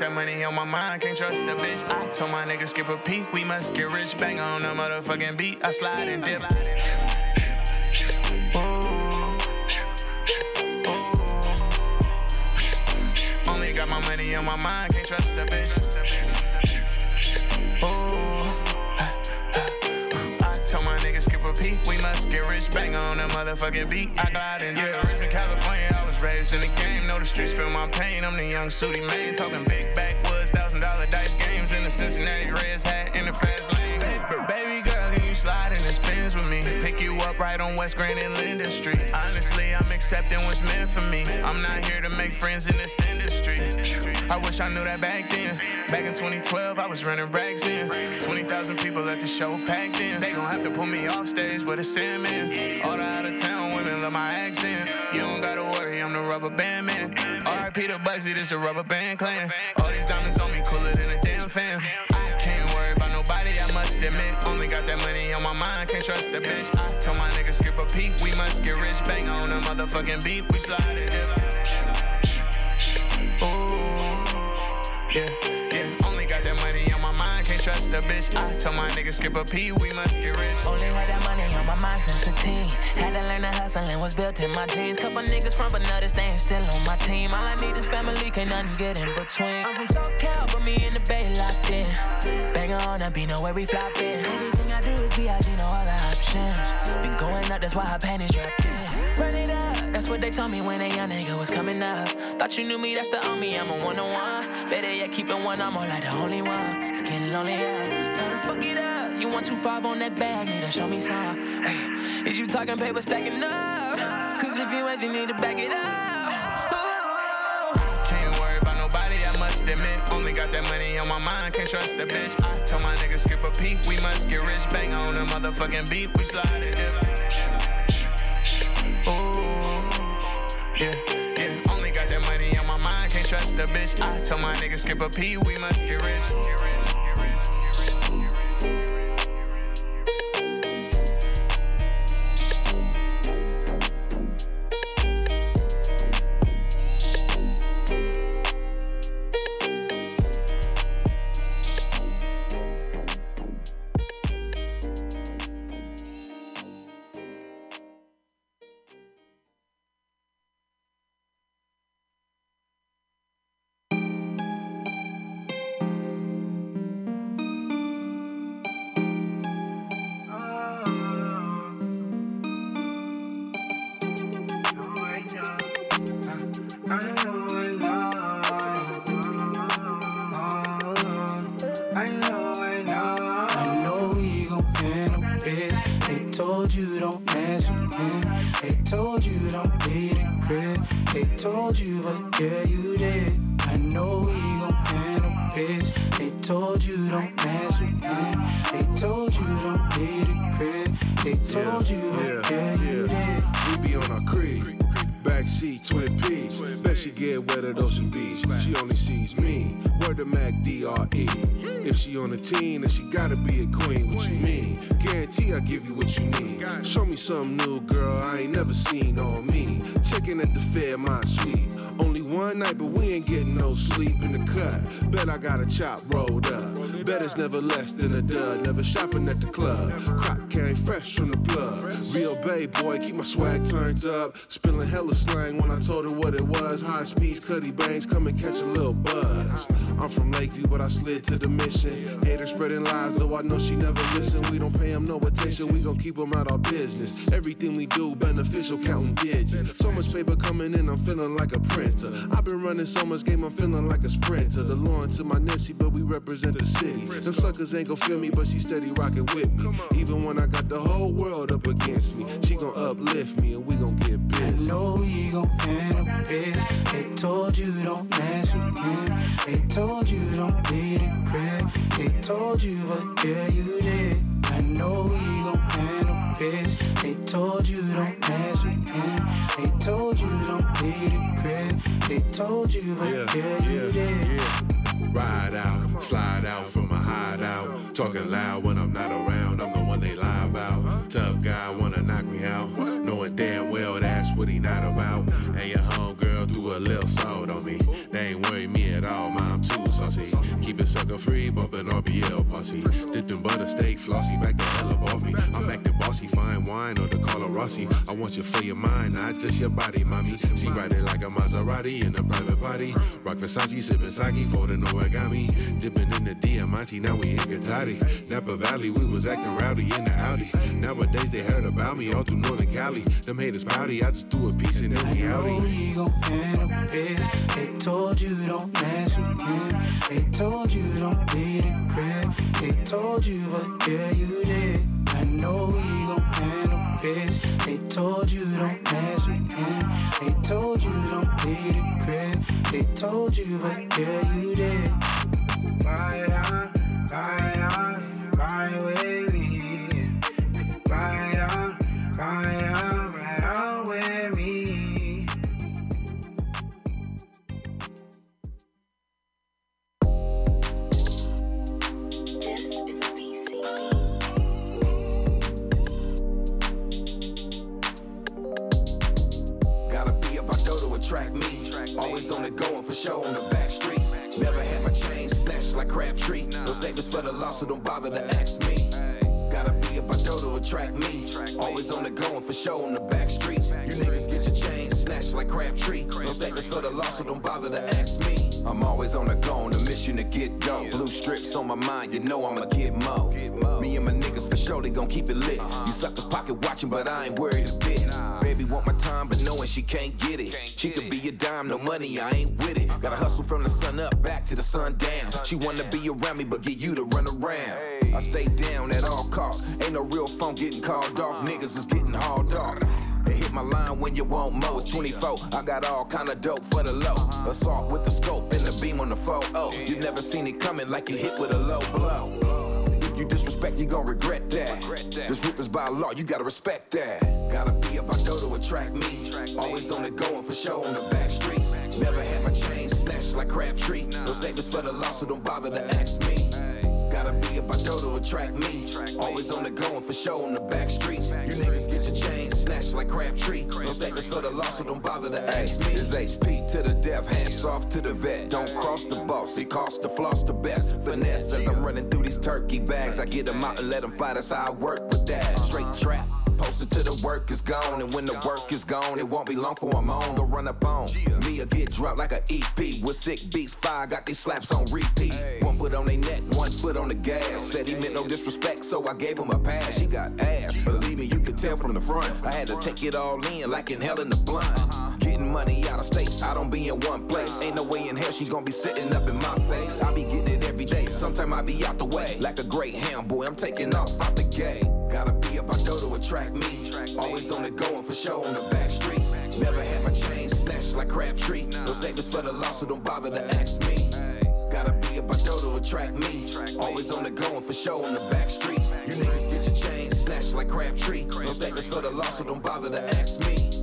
That money on my mind, can't trust a bitch. I told my niggas skip a peek, we must get rich. Bang on the motherfucking beat, I slide and dip. Ooh. Ooh. Only got my money on my mind, can't trust a bitch. I told my niggas skip a peek, we must get rich. Bang on the motherfucking beat, I glide in. Yeah, rich in California, raised in the game. Know the streets feel my pain. I'm the young Sooty man, talking big backwoods, thousand dollar dice games in the Cincinnati Reds hat in the fast lane. Baby girl, can you slide in the spins with me? Pick you up right on West Grand and Linden Street. Honestly, I'm accepting what's meant for me. I'm not here to make friends in this industry. I wish I knew that back then. Back in 2012, I was running rags in. 20,000 people at the show packed in. They gon' have to pull me off stage with a Sandman. All the out of town women love my accent. You don't gotta worry, I'm the rubber band man. RIP to Bugsy, this the rubber band clan. All these diamonds on me cooler than a damn fan. I can't worry about nobody, I must admit. Only got that money on my mind, can't trust a bitch. I told my niggas skip a peek, we must get rich. Bang on the motherfucking beat, we slide dip. Ooh, yeah, mind, a bitch. I told my niggas skip a P, we must get rich. Only had that money on my mind since a teen. Had to learn to hustle and was built in my jeans. Couple niggas from another ain't still on my team. All I need is family, can't nothing get in between. I'm from SoCal, but me in the Bay locked in. Bang on, I be nowhere we flop in. Everything I do is VIG, no other options. Been going up, that's why I panties dropped in. Run it up, that's what they told me when a young nigga was coming up. Thought you knew me, that's the only, I'm a one on one. Better yet, keep it one, I'm more like the only one. It's getting lonely, yeah. Tell her, fuck it up. You want two five on that bag, need to show me some. Ay, is you talking paper stacking up? Cause if you ain't, you need to back it up. Can't worry about nobody, I must admit. Only got that money on my mind, can't trust a bitch. I told my niggas skip a peek, we must get rich. Bang on the motherfucking beat, we slide and dip. Yeah, yeah. Only got that money on my mind, can't trust a bitch. I told my niggas skip a P, we must get rich. I you don't mess with him. They told you don't be the crib. They told you, but yeah, you did. I know he gon' handle bitch. They told you don't mess with him. They told you don't be the crib. They told you, but yeah, you did. We be on our creed. Backseat Twin Peaks. Bet she get wet at Ocean Beach. She only sees me. Word to Mac D-R-E. If she on a team, and she gotta be a queen. What you mean? Guarantee I give you what you need. Show me something new, girl. I ain't never seen on me. Checking at the Fairmont Suite. Only one night, but we ain't getting no sleep in the cut. Bet I got a chop rolled up. Bet it's never less than a dud. Never shopping at the club. Crock came fresh from the plug. Real bay boy, keep my swag turned up. Spilling hella slang when I told her what it was. High speeds, cutty bangs, come and catch a little buzz. I'm from Lakeview, but I slid to the mission. Haters spreading lies, though I know she never listen. We don't pay them no attention, we gon' keep them out our business. Everything we do beneficial, counting digits. So much paper coming in, I'm feeling like a printer. I've been running so much game, I'm feeling like a sprinter. The law to my Nipsey, but we represent the city. Them suckers ain't gon' feel me, but she steady rocking with me. Even when I got the whole world up against me, she gon' uplift me and we gon' get I busy. know we gon' end up biz. They told you don't mess with him. They told you don't leave the crib. They told you, but yeah, you did. I know we gon' end up They told you don't mess with him. They told you don't leave the crib. They told you, but yeah, you did. Ride out, slide out from a hideout. Talking loud when I'm not around, I'm the one they lie about. Tough guy wanna knock me out, knowing damn well that's what he not about. And your homegirl threw a little salt on me. They ain't worry me at all, mom too saucy. Keep it sucker free, bumpin' RBL posse. Dipped in butter steak, flossy back the hell up off me. I'm acting bossy, fine wine or the Carlo Rossi. I want you for your mind, not just your body, mommy. She ride it like a Maserati in a private party. Rock Versace, sippin' sake, folding origami. Dipping in the Diamante, now we in Katati. Napa Valley, we was acting rowdy in the Audi. Nowadays they heard about me all through Northern Cali. Them haters pouty, I just threw a piece and then we outie. we gon' end up biz. They told you don't mess with him. They told you don't leave the crib. They told you, but yeah, you did. I know we gon' up biz. They told you don't mess with him. They told you don't leave the crib. They told you, but yeah, you did. Ride on, ride on, ride with me. Ride on, ride on, ride on with me. Attract me. Always on the go and for show on the back streets. Never had my chain snatched like Crabtree. No statements for the law, so don't bother to ask me. Gotta be about dough to attract me. Always on the go and for show on the back streets. You niggas get your chain snatched like Crabtree. No statements for the law, so don't bother to ask me. I'm always on the go on a mission to get dough. Blue strips on my mind, you know I'ma get mo. Me and my niggas for sure they gon' keep it lit. You suckers pocket watching, but I ain't worried a bit. Baby want my time, but knowing she can't get it. She could be a dime, no money, I ain't with it. Gotta hustle from the sun up, back to the sun down. She wanna be around me, but get you to run around. I stay down at all costs. Ain't no real phone getting called off. Niggas is getting hauled off. They hit my line when you want mo. It's 24. I got all kind of dope for the low. Assault with the scope and the beam on the photo. Oh, you never seen it coming like you hit with a low blow. If you disrespect, you gon' regret that. This roof is by law, you gotta respect that. Gotta be about dough to attract me. Always on the go and for show on the back streets. Never had my chain snatched like Crabtree. No statements for the law, so don't bother to ask me. Gotta be about dough to attract me. Always on the go and for show on the back streets. You niggas get your chain snatched like Crabtree. No statements for the law, so don't bother to ask me. It's HP to the death, hands off to the vet. Don't cross the boss, it costs the floss the best. Finesse as I'm running through these turkey bags. I get them out and let them fly, that's how I work with that. Straight trap. Posted till the work is gone, and when the work is gone, it won't be long for I'm on. Go run up on me or get dropped like a EP with sick beats. Five got these slaps on repeat. One foot on their neck, one foot on the gas. Said he meant no disrespect, so I gave him a pass. She got ass, believe me, you can tell from the front. I had to take it all in like in hell in the blunt. Getting money out of state, I don't be in one place. Ain't no way in hell she gon' be sitting up in my face. I be getting it every day, sometime I be out the way. Like a great hound boy, I'm taking off out the gate. Gotta be about dough to attract me. Always on the go and for show on the back streets. Never had my chain snatched like Crabtree. No statements for the law, so don't bother to ask me. Gotta be about dough to attract me. Always on the go and for show on the back streets. You niggas get your chain snatched like Crabtree. No statements for the law, so don't bother to ask me.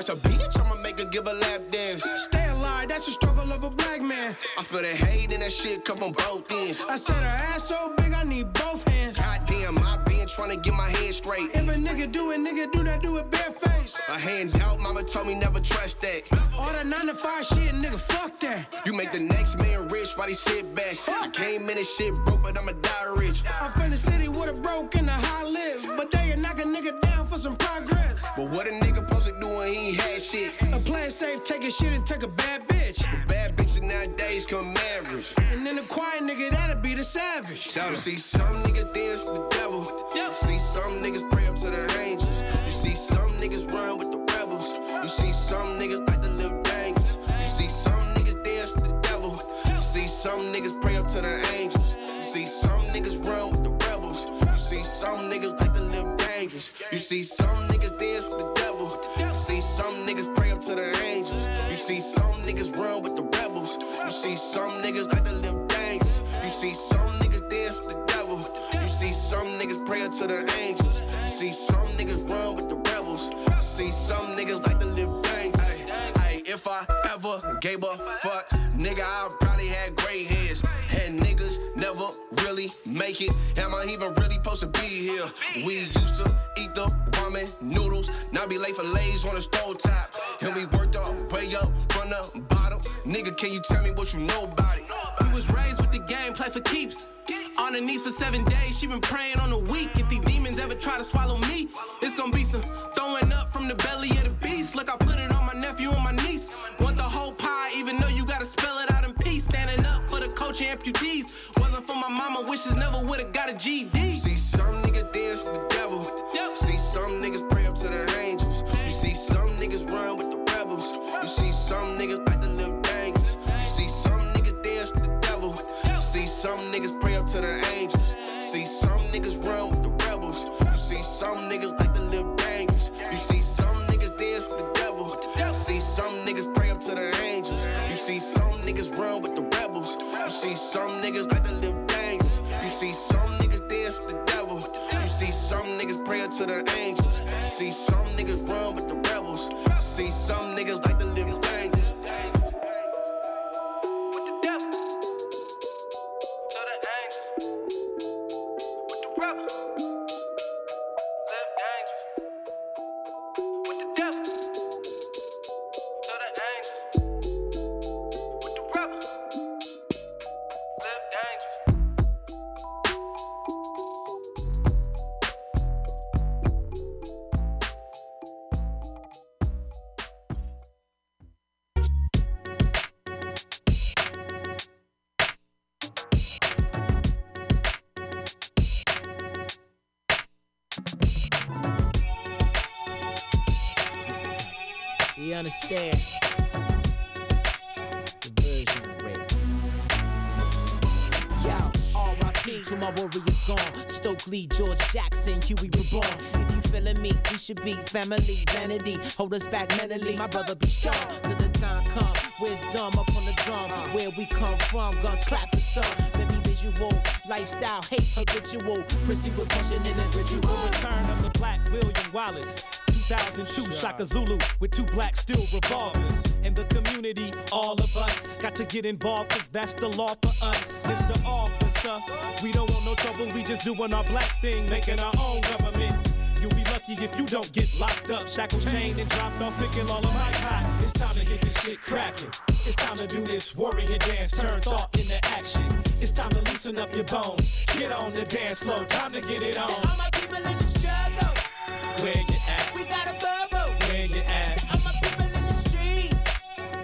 I said, bitch, I'ma make her give a lap dance. Stay alive, that's the struggle of a black man. I feel the hate and that shit come from both ends. I said her ass so big, I need both hands. Goddamn, I been trying to get my head straight. If a nigga do it, nigga do that, do it bare face. A hand out, mama told me never trust that. All that nine to five shit, nigga, fuck that. You make the next man rich while he sit back. I came in this shit broke, but I'ma die rich. I'm from the city with a broke and a high live, but they knock a nigga down for some progress. But what a nigga do when he ain't had shit? A play it safe, take a shit and take a bad bitch. Bad bitches nowadays come average. And then a quiet nigga, that'll be the savage. So you see some niggas dance with the devil. You see some niggas pray up to the angels. You see some niggas run with the rebels. You see some niggas like to live dangerous. You see some niggas dance with the devil. You see some niggas pray up to the angels. You see some niggas run with the rebels. You see some niggas like to live dangerous. You see some niggas dance with the devil. Some niggas pray up to the angels. You see some niggas run with the rebels. You see some niggas like to live dangerous. You see some niggas dance with the devil. You see some niggas pray up to the angels. You see some niggas run with the rebels. You see some niggas like to live dangerous. Ay, if I ever gave a fuck, nigga, I probably had gray hairs. And niggas never really make it. Am I even really supposed to be here? We used to eat the now be late for lays on the stove top. And we worked our way up from the bottom. Nigga, can you tell me what you know about it? We was raised with the game, play for keeps. On her knees for seven days, she been praying on the week. If these demons ever try to swallow me, it's gonna be some throwing up from the belly of the beast. Look, I put it on my nephew and my niece. Want the whole pie, even though you gotta spell it out in peace. Standing up for the coach and amputees. Wasn't for my mama, wishes never would've got a GD. See some niggas dance with the devil. See some niggas pray up to the angels. Niggas like to live dangerous. You see some niggas dance with the devil. You see some niggas pray up to the angels. See some niggas run with the rebels. You see some niggas like to live dangerous. You see some niggas dance with the devil. You see some niggas pray up to the angels. You see some niggas run with the rebels. You see some niggas like to live dangerous. You see some niggas dance with the devil. You see some niggas pray up to the angels. You see some niggas run with the rebels. You see some niggas like be family. Vanity, hold us back mentally. My brother be strong till the time come. Wisdom up on the drum. Where we come from, guns clap the sun. Baby visual, lifestyle, hate habitual. Proceed with pushing in this ritual. Return of the Black William Wallace. 2002 Shaka Zulu with two black steel revolvers. In the community, all of us got to get involved cause that's the law for us. Mr. Officer, we don't want no trouble, we just doing our black thing, making our own government. Lucky if you don't get locked up, shackled, chained, and dropped off, picking all of my hot. It's time to get this shit cracking. It's time to do this warrior dance, turn thought into action. It's time to loosen up your bones, get on the dance floor, time to get it on. All my people in the struggle, Where you at? we got a bubble. Where you at? All my people in the streets,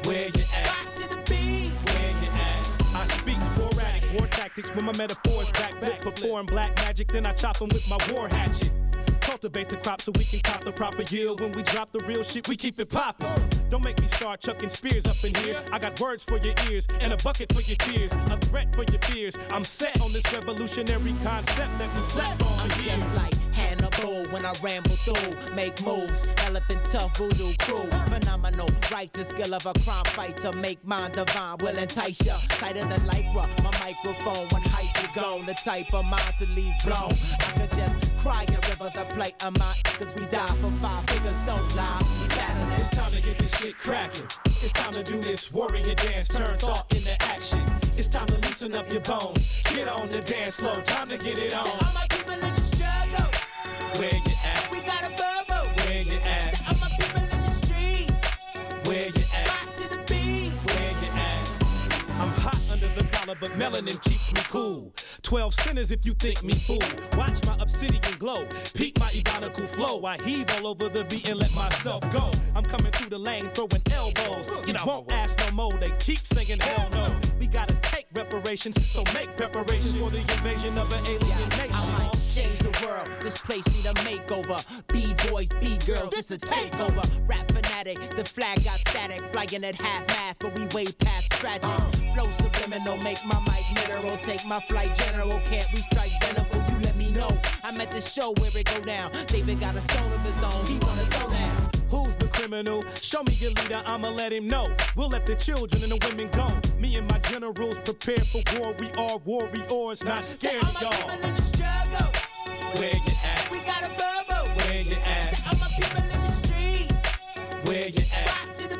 Where you at? rock to the beat. Where you at? I speak sporadic war tactics when my metaphors back flip. Perform black magic, then I chop 'em with my war hatchet. Cultivate the crop so we can cop the proper yield. When we drop the real shit, we keep it poppin'. Don't make me start chucking spears up in here. I got words for your ears and a bucket for your tears, a threat for your fears. I'm set on this revolutionary concept that we slept on I'm just like Hannibal when I ramble through, make moves. Elephant tough voodoo crew, phenomenal. Right the skill of a crime fighter, make mine divine, will entice ya. Tighter than lycra, my microphone when hype you gone. The type of mind to leave blown. I could just cry a river, the plight of my cause we die for five figures, don't lie. We battling. It's time to get this shit cracking. It's time to do this warrior dance, turn thought into action. It's time to loosen up your bones. Get on the dance floor, time to get it on. Where you at? we got a bubble. Where you at? All my people in the street, Where you at? rock to the beat. Where you at? I'm hot under the collar, but melanin keeps me cool. Twelve sinners if you think me fool. Watch my obsidian glow. Peep my ebonical flow. I heave all over the beat and let myself go. I'm coming through the lane, throwing elbows. You won't ask no more. They keep saying hell no. We gotta take reparations, so make preparations for the invasion of an alien nation. Change the world. This place need a makeover. B boys, B girls, this a takeover. Rap fanatic, the flag got static, flying at half mast, but we way past tragic. Flow subliminal, make my mic mineral, take my flight general. Can't we strike venerable? You let me know. I'm at the show where it go down. David got a stone of his own, he wanna throw down. Who's the criminal? Show me your leader, I'ma let him know. We'll let the children and the women go. Me and my generals prepare for war. We are warriors, not scared of y'all. Where you at? we got a bubble. Where you at? All my people in the street, Where you at? rock to the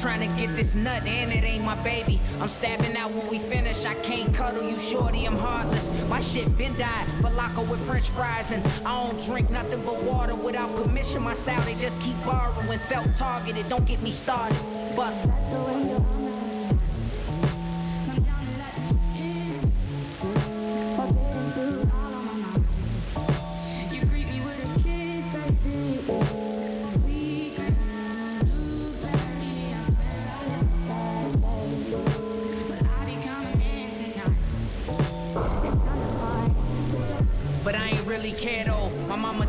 trying to get this nut and it ain't my baby. I'm stabbing out when we finish. I can't cuddle you, shorty. I'm heartless. My shit been died. Falaco with french fries and I don't drink nothing but water without permission. My style, they just keep borrowing. Felt targeted. Don't get me started. Bust.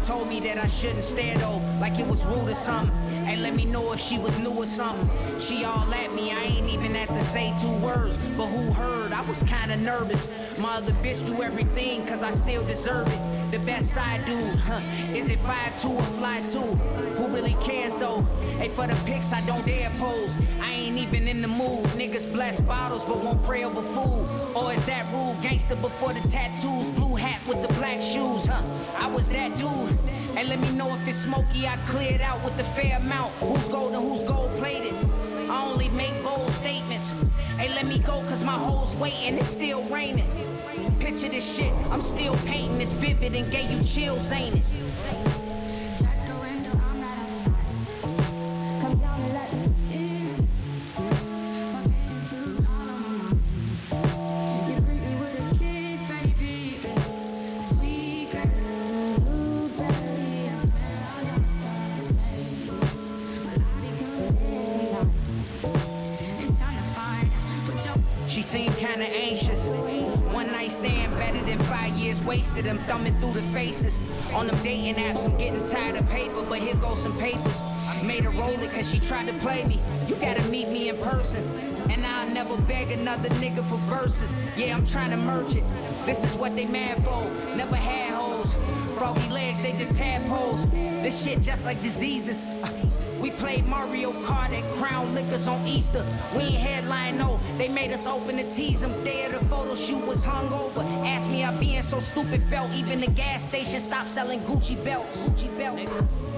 Told me that I shouldn't stare though, like it was rude or something. Ain't let me know if she was new or something. She all at me, I ain't even had to say two words. But who heard? I was kinda nervous. My other bitch do everything cause I still deserve it. The best side dude, huh? Is it five two or fly 2? Who really cares though? Hey, for the pics, I don't dare pose. I ain't even in the mood. Niggas bless bottles but won't pray over food. Or is that rude? Gangster before the tattoos, blue hat with the black shoes, huh? I was that dude. Hey, let me know if it's smoky. I cleared out with the fair amount. Who's gold and who's gold plated? I only make bold statements. Hey, let me go cause my hoes waiting. It's still raining. Picture this shit. I'm still painting. It's vivid and gave you chills, ain't it? Stand better than five years wasted. I'm thumbing through the faces. On them dating apps, I'm getting tired of paper, but here goes some papers. Made her roll it cause she tried to play me. You gotta meet me in person. And I'll never beg another nigga for verses. Yeah, I'm trying to merge it. This is what they mad for. Never had hoes. Froggy legs, they just tadpoles. This shit just like diseases. Played Mario Kart at Crown Liquors on Easter. We ain't headline, no. They made us open to tease them. Day of the photo shoot was hungover. Asked me how being so stupid felt. Even the gas station stopped selling Gucci belts. Gucci belts.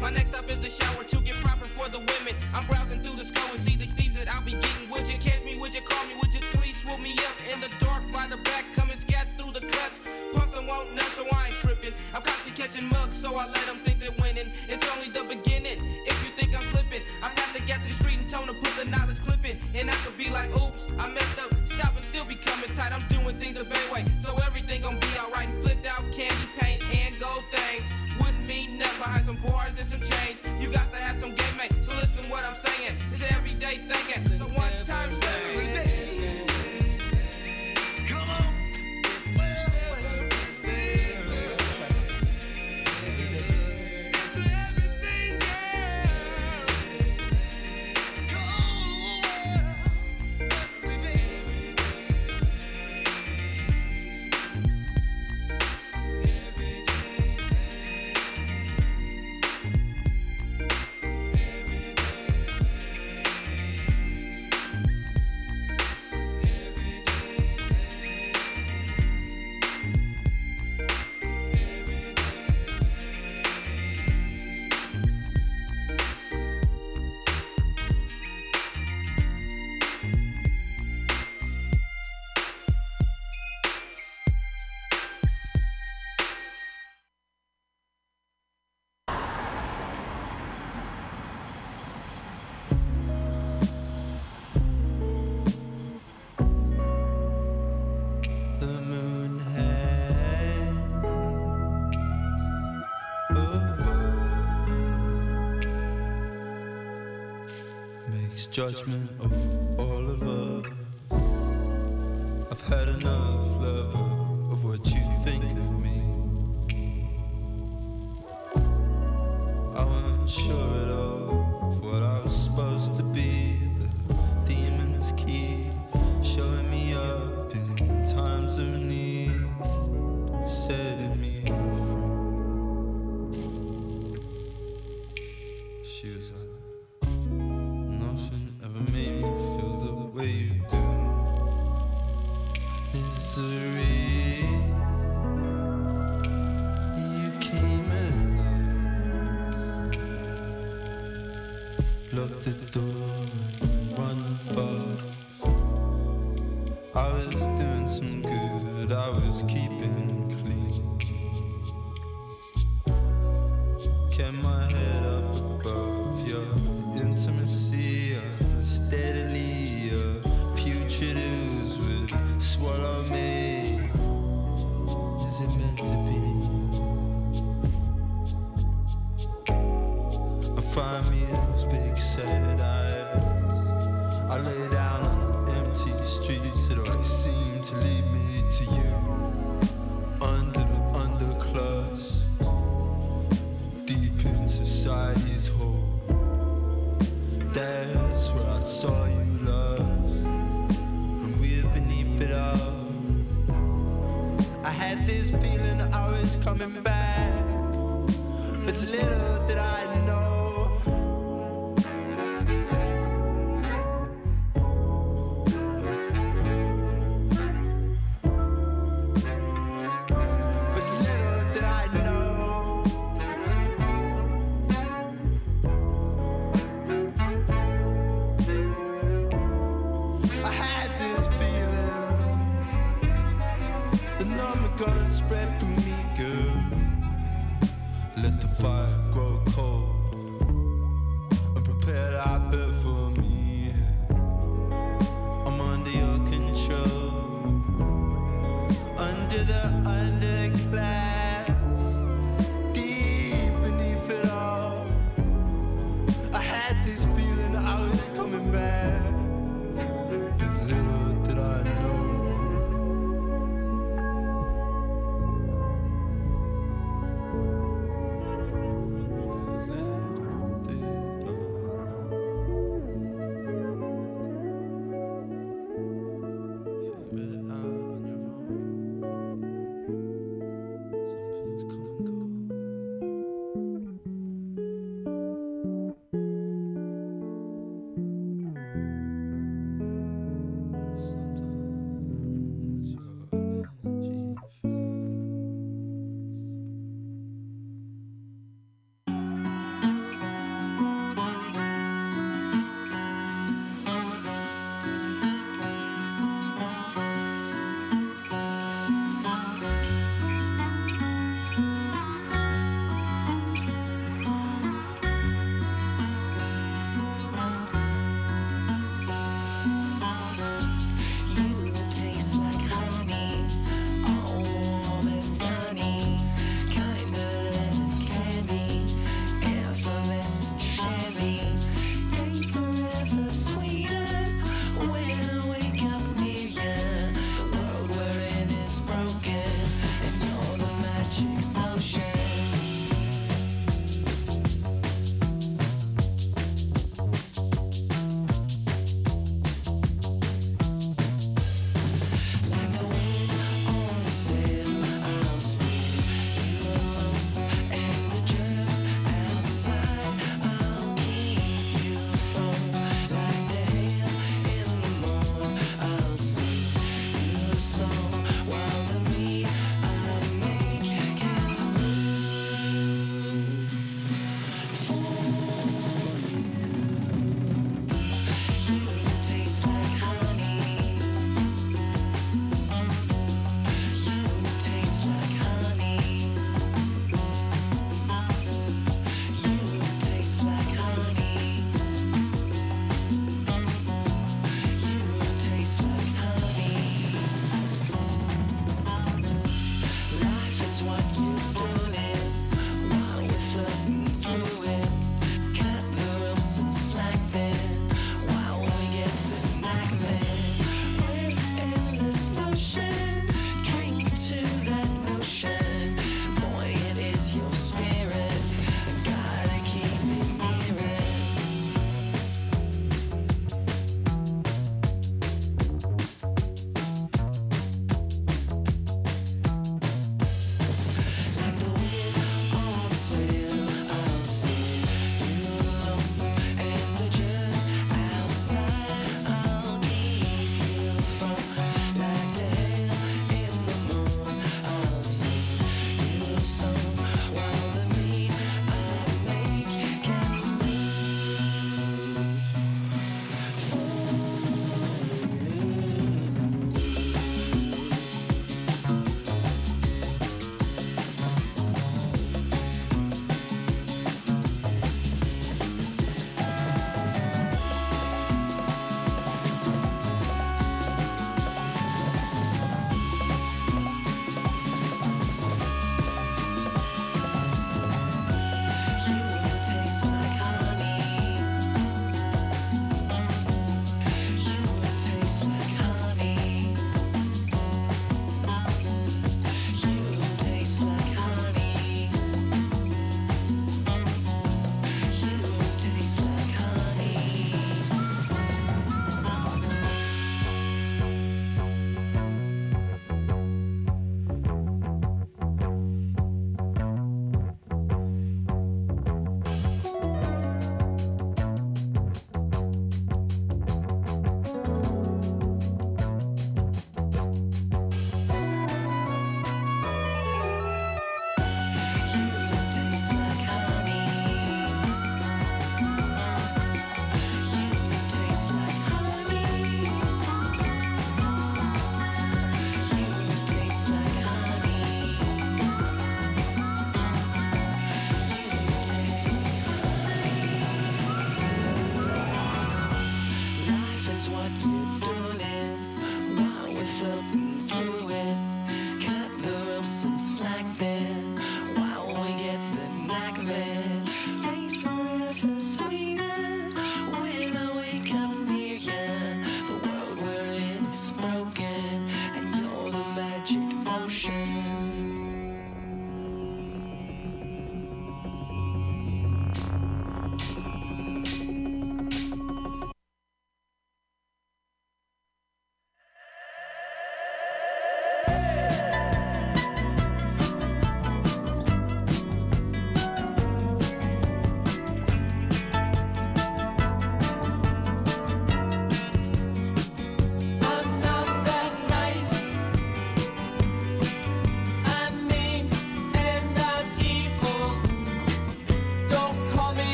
My next stop is the shower to get proper for the women. I'm browsing through the store and see the sleeves that I'll be getting. Would you catch me? Would you call me? Would you please swoop me up in the dark by the back? judgment.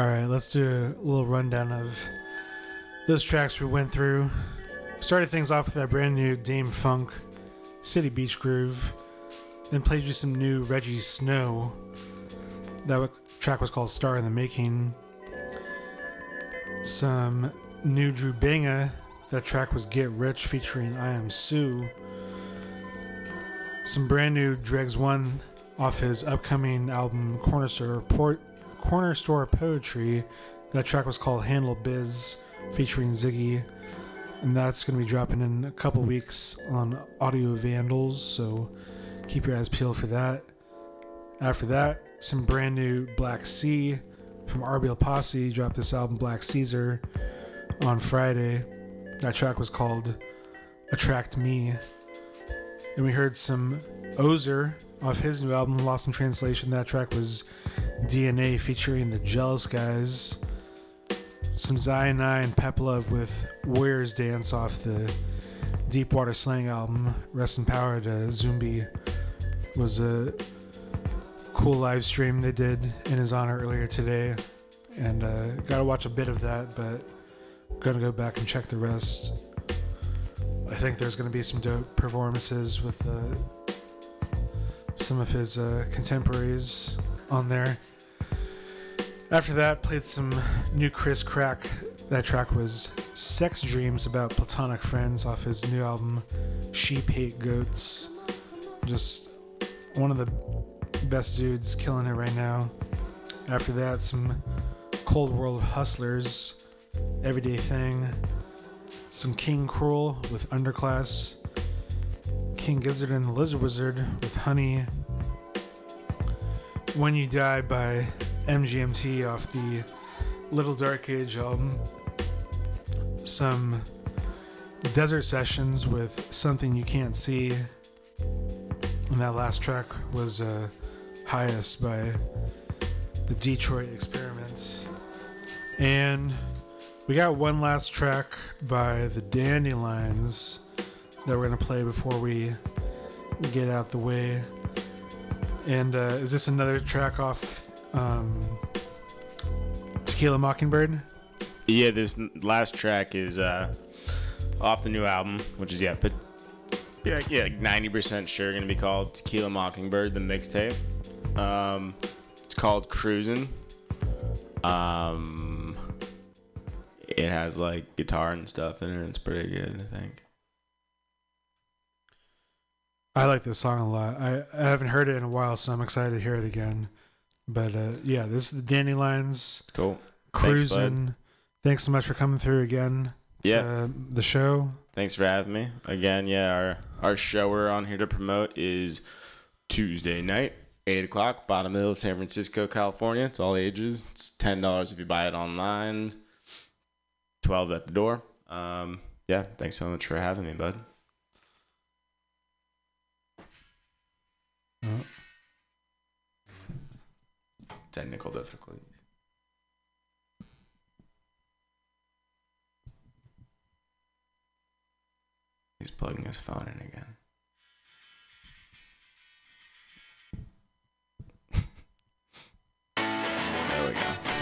All right, let's do a little rundown of those tracks we went through. Started things off with that brand new DâM-FunK, City Beach Groove. Then played you some new Rejjie Snow. That track was called Star in the Making. Some new Drew Banga. That track was Get Rich featuring I Am Sue. Some brand new Dregs One off his upcoming album Corner Store Port Corner Store Poetry. That track was called Handle Biz featuring Ziggy. And that's going to be dropping in a couple weeks on Audio Vandals, so keep your eyes peeled for that. After that, some brand new Black C from RBL Posse dropped this album Black Caesar on Friday. That track was called Attract Me. And we heard some Ozer off his new album Lost in Translation. That track was DNA featuring the Jealous Guys. Some Zion and Pep Love with Warriors Dance off the Deepwater Slang album. Rest in Power to Zumbi was a cool live stream they did in his honor earlier today. And uh, gotta watch a bit of that, but gonna go back and check the rest. I think there's gonna be some dope performances with uh, some of his uh, contemporaries on there. After that, played some new Chris Crack. That track was Sex Dreams about platonic friends off his new album Sheep Hate Goats. Just one of the best dudes killing it right now. After that, some Cold World Hustlers, Everyday Thing, some King Cruel with Underclass, King Gizzard and the Lizard Wizard with Honey, When You Die by MGMT off the Little Dark Age album, some Desert Sessions with Something You Can't See, and that last track was uh, Highest by the Detroit Experiment. And we got one last track by the Dandelions that we're going to play before we get out the way. And uh, is this another track off um, Tequila Mockingbird? Yeah, this last track is uh, off the new album, which is yeah, but yeah, yeah, ninety percent sure gonna be called Tequila Mockingbird, the mixtape. Um, it's called Cruisin'. Um, it has like guitar and stuff in it. It's pretty good, I think. I like this song a lot. I, I haven't heard it in a while, so I'm excited to hear it again. But uh, yeah, this is the Dandelions. Cool. Thanks. Cruising. Thanks so much for coming through again. to, Yeah. the show. Thanks for having me again. Yeah, our our show we're on here to promote is Tuesday night, eight o'clock, bottom hill, San Francisco, California. It's all ages. It's ten dollars if you buy it online. Twelve at the door. Um, yeah, thanks so much for having me, bud. Mm. Technical difficulties. He's plugging his phone in again. there we go.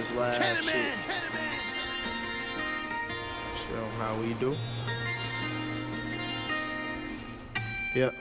This last Kenny shit. man. Show 'em how we do. Yep.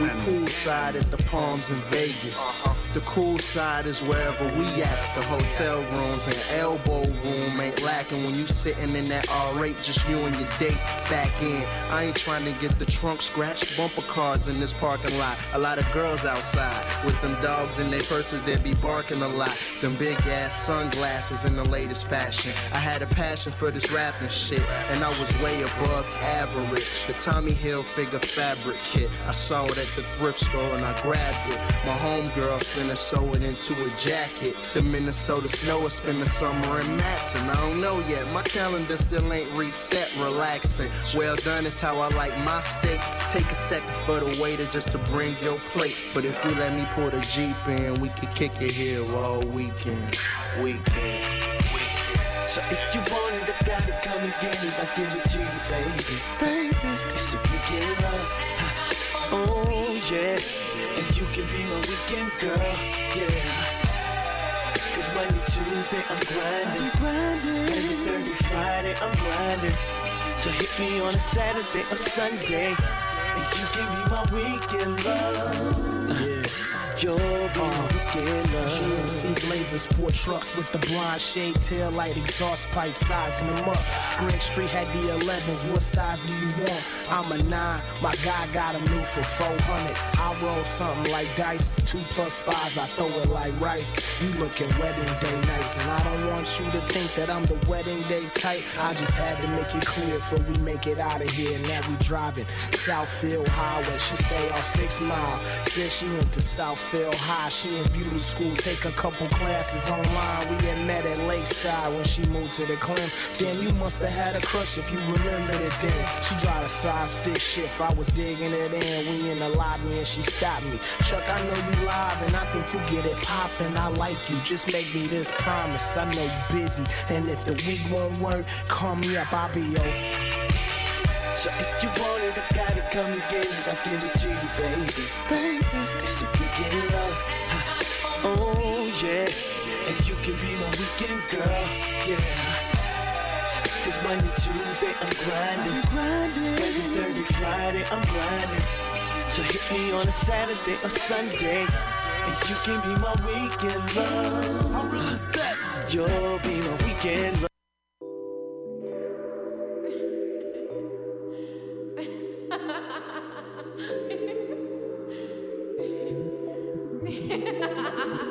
We poolside at the Palms in Vegas. Uh-huh. The cool side is wherever we at. The hotel rooms and elbow room ain't lacking when you sitting in that R8, just you and your date back in. I ain't trying to get the trunk scratched. Bumper cars in this parking lot. A lot of girls outside with them dogs in their purses. They be barking a lot. Them big ass sunglasses in the latest fashion. I had a passion for this rapping shit, and I was way above average. The Tommy Hilfiger fabric kit. I saw it at the thrift store and I grabbed it. My homegirl finna sew it into a jacket. The Minnesota snow will spend the summer in Matson. I don't know yet. My calendar still ain't reset. Relaxing. Well done is how I like my steak. Take a second for the waiter just to bring your plate. But if you let me pull the Jeep in, we could kick it here all weekend. Weekend. Weekend. So if you want it, I gotta come and get it. I give it to you, baby. Baby. It's a weekend love. Oh, yeah. And you can be my weekend girl. Yeah. Cause Monday, Tuesday, I'm grinding. Wednesday, Thursday, Friday, I'm grinding. So hit me on a Saturday or Sunday. And you can be my weekend love. Yeah. Love. GMC Blazers, four trucks with the blind shade, tail light, exhaust pipe, sizing them up. Greg Street had the 11s, what size do you want? I'm a 9, my guy got them new for 400. I roll something like dice, 2 plus 5s, I throw it like rice. You looking wedding day nice, and I don't want you to think that I'm the wedding day type. I just had to make it clear before we make it out of here. Now we driving Southfield Highway, she stay off 6 Mile. Said she went to Southfield High, she in beauty school, take a couple classes online. We had met at Lakeside when she moved to the Clem. Damn, you must have had a crush if you remember it day. She drive a side stick shift, I was digging it in. We in the lobby and she stopped me. Chuck, I know you live and I think you get it poppin'. I like you, just make me this promise. I know you busy, and if the week won't work, call me up, I'll be yo. So if you want it, I gotta come and get it. I give it to you, baby. Baby, it's a yeah, and you can be my weekend girl. Yeah. Cause Monday, Tuesday, I'm grinding. grinding Wednesday, Thursday, Friday, I'm grinding. So hit me on a Saturday or Sunday. And you can be my weekend love. How real is that? You'll be my weekend love. Ha ha ha!